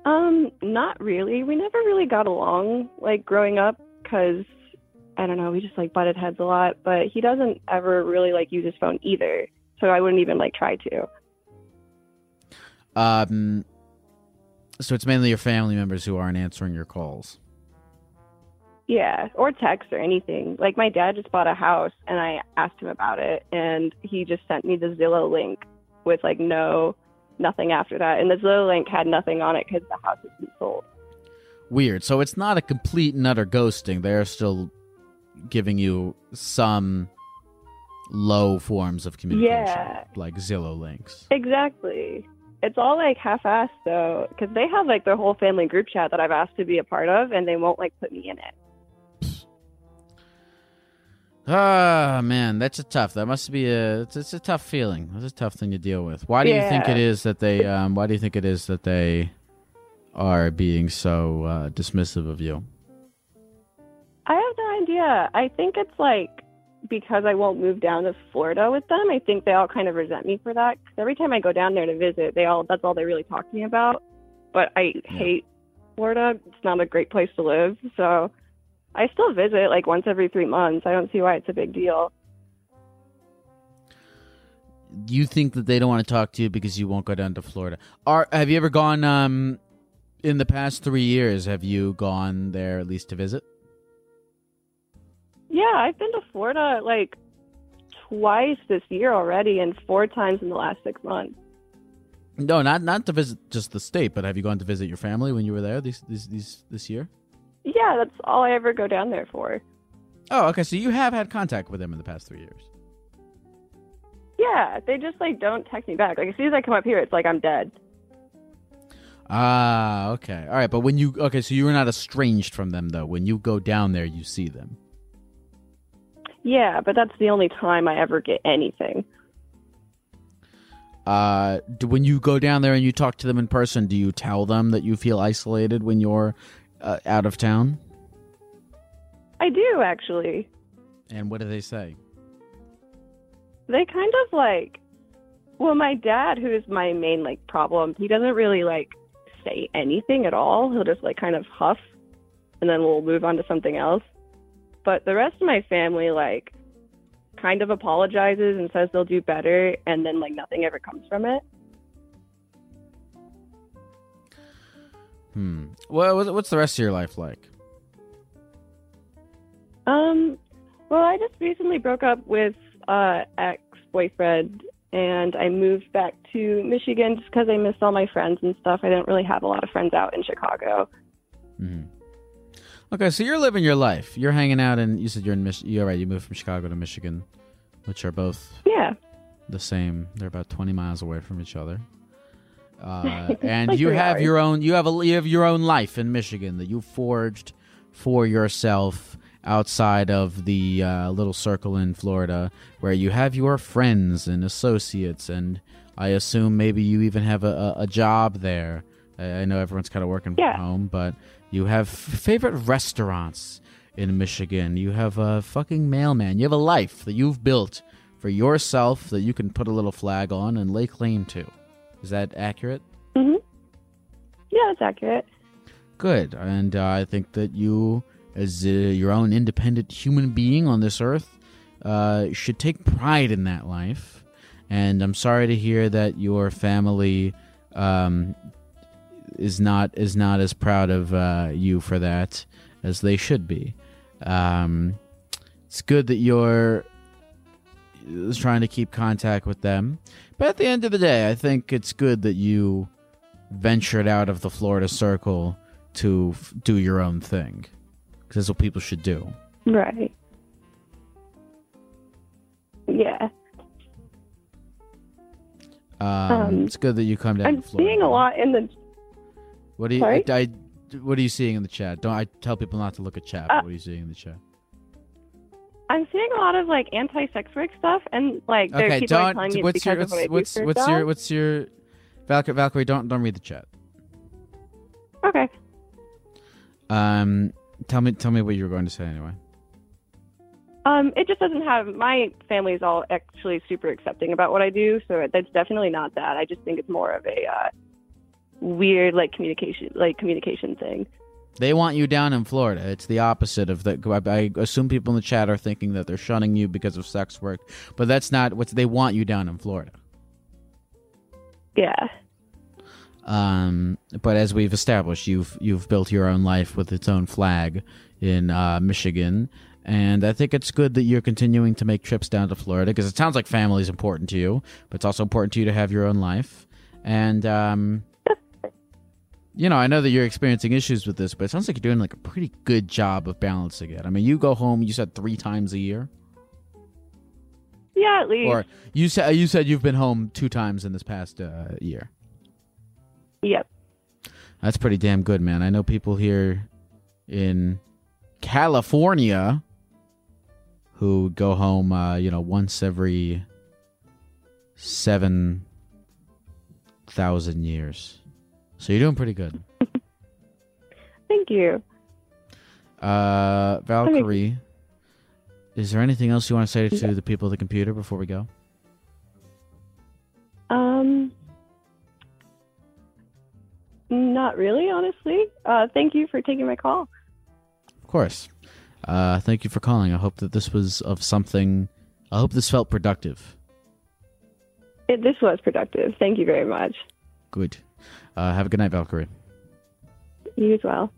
Um, not really. We never really got along like growing up because I don't know, we just like butted heads a lot. But he doesn't ever really like use his phone either, so I wouldn't even like try to. Um so it's mainly your family members who aren't answering your calls. Yeah, or text or anything. Like my dad just bought a house, and I asked him about it, and he just sent me the Zillow link with like no, nothing after that, and the Zillow link had nothing on it because the house has been sold. Weird. So it's not a complete and utter ghosting. They're still giving you some low forms of communication, Yeah. like Zillow links. Exactly. It's all like half-assed though, because they have like their whole family group chat that I've asked to be a part of, and they won't like put me in it. Ah, man, that's a tough. That must be a. It's, it's a tough feeling. It's a tough thing to deal with. Why do you think it is that they? Um, why do you think it is that they are being so uh, dismissive of you? I have no idea. I think it's like because I won't move down to Florida with them. I think they all kind of resent me for that. Because every time I go down there to visit, they all that's all they really talk to me about. But I hate Florida. It's not a great place to live. So I still visit like once every three months. I don't see why it's a big deal. You think that they don't want to talk to you because you won't go down to Florida? Are have you ever gone? Um, in the past three years, have you gone there at least to visit? Yeah, I've been to Florida like twice this year already, and four times in the last six months. No, not not to visit just the state, but have you gone to visit your family when you were there these these, these this year? Yeah, that's all I ever go down there for. Oh, okay. So you have had contact with them in the past three years. Yeah, they just like don't text me back. Like as soon as I come up here, it's like I'm dead. Ah, okay. All right, but when you okay, so you're not estranged from them though. When you go down there, you see them. Yeah, but that's the only time I ever get anything. Uh, do, when you go down there and you talk to them in person, do you tell them that you feel isolated when you're uh, out of town? I do actually. And what do they say? They kind of like well, my dad, who is my main like problem, he doesn't really like say anything at all. He'll just like kind of huff and then we'll move on to something else. But the rest of my family like kind of apologizes and says they'll do better and then like nothing ever comes from it. Hmm. Well, what's- what's the rest of your life like? Um, well, I just recently broke up with uh ex boyfriend and I moved back to Michigan just because I missed all my friends and stuff. I didn't really have a lot of friends out in Chicago. hmm Okay, so you're living your life. You're hanging out, and you said you're in Mich. You're right. You moved from Chicago to Michigan, which are both Yeah. the same. They're about 20 miles away from each other. Uh, and Like you have hours. your own. You have a. You have your own life in Michigan that you forged for yourself outside of the uh, little circle in Florida, where you have your friends and associates, and I assume maybe you even have a, a, a job there. I I know everyone's kind of working Yeah. from home, but you have favorite restaurants in Michigan. You have a fucking mailman. You have a life that you've built for yourself that you can put a little flag on and lay claim to. Is that accurate? Mm hmm Yeah, that's accurate. Good. And uh, I think that you, as uh, your own independent human being on this earth, uh, should take pride in that life. And I'm sorry to hear that your family um, is not is not as proud of uh, you for that as they should be. Um, it's good that you're trying to keep contact with them, but at the end of the day, I think it's good that you ventured out of the Florida circle to f- do your own thing. Because that's what people should do. Right. Yeah. Um, Um, it's good that you come down I'm to Florida. seeing a lot in the What do you? Sorry? I, what are you seeing in the chat? Don't I tell people not to look at chat? Uh, but what are you seeing in the chat? I'm seeing a lot of like anti-sex work stuff, and like there Okay, people are don't. telling me What's your what what's what's, what's your what's your Valkyrie? Valkyrie, don't don't read the chat. Okay. Um, tell me tell me what you were going to say anyway. Um, it just doesn't have my family is all actually super accepting about what I do, so that's definitely not that. I just think it's more of a uh, weird like communication like communication thing. They want you down in Florida. It's the opposite of that. I assume people in the chat are thinking that they're shunning you because of sex work, but that's not what they want you down in Florida. Yeah. Um, but as we've established, you've you've built your own life with its own flag in uh, Michigan, and I think it's good that you're continuing to make trips down to Florida because it sounds like family is important to you, but it's also important to you to have your own life. And um, you know, I know that you're experiencing issues with this, but it sounds like you're doing like a pretty good job of balancing it. I mean, you go home, you said three times a year, Yeah, at least. or you said you said you've been home two times in this past uh, year. Yep. That's pretty damn good, man. I know people here in California who go home, uh, you know, once every seven thousand years. So you're doing pretty good. Thank you. Uh, Valkyrie, is there anything else you want to say to the people of the computer before we go? Um, not really, honestly. Uh, thank you for taking my call. Of course. Uh, thank you for calling. I hope that this was of something. I hope this felt productive. It, this was productive. Thank you very much. Good. Uh, have a good night, Valkyrie. You as well.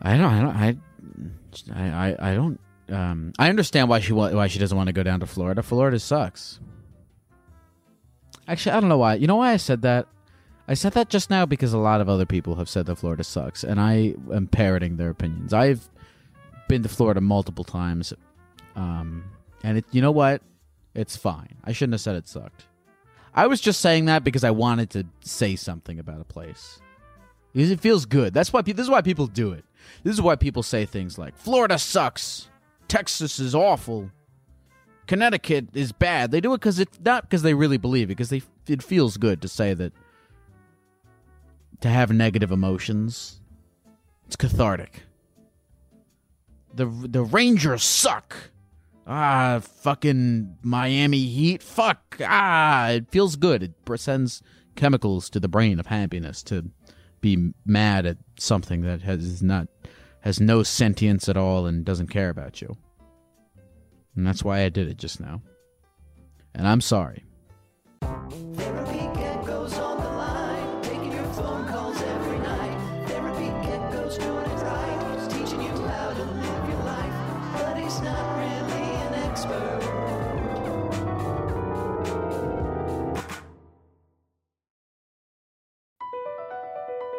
I don't. I don't. I. I. I, don't. Um. I understand why she wa- why she doesn't want to go down to Florida. Florida sucks. Actually, I don't know why. You know why I said that? I said that just now because a lot of other people have said that Florida sucks, and I am parroting their opinions. I've been to Florida multiple times, um, and it, you know what? It's fine. I shouldn't have said it sucked. I was just saying that because I wanted to say something about a place. Because it feels good. That's why. This is why people do it. This is why people say things like "Florida sucks," "Texas is awful," "Connecticut is bad." They do it because it's not because they really believe it. Because they it feels good to say that. To have negative emotions, it's cathartic. The the Rangers suck. Ah, fucking Miami Heat. Fuck. Ah, it feels good. It sends chemicals to the brain of happiness to be mad at something that has not has no sentience at all and doesn't care about you. And that's why I did it just now. And I'm sorry.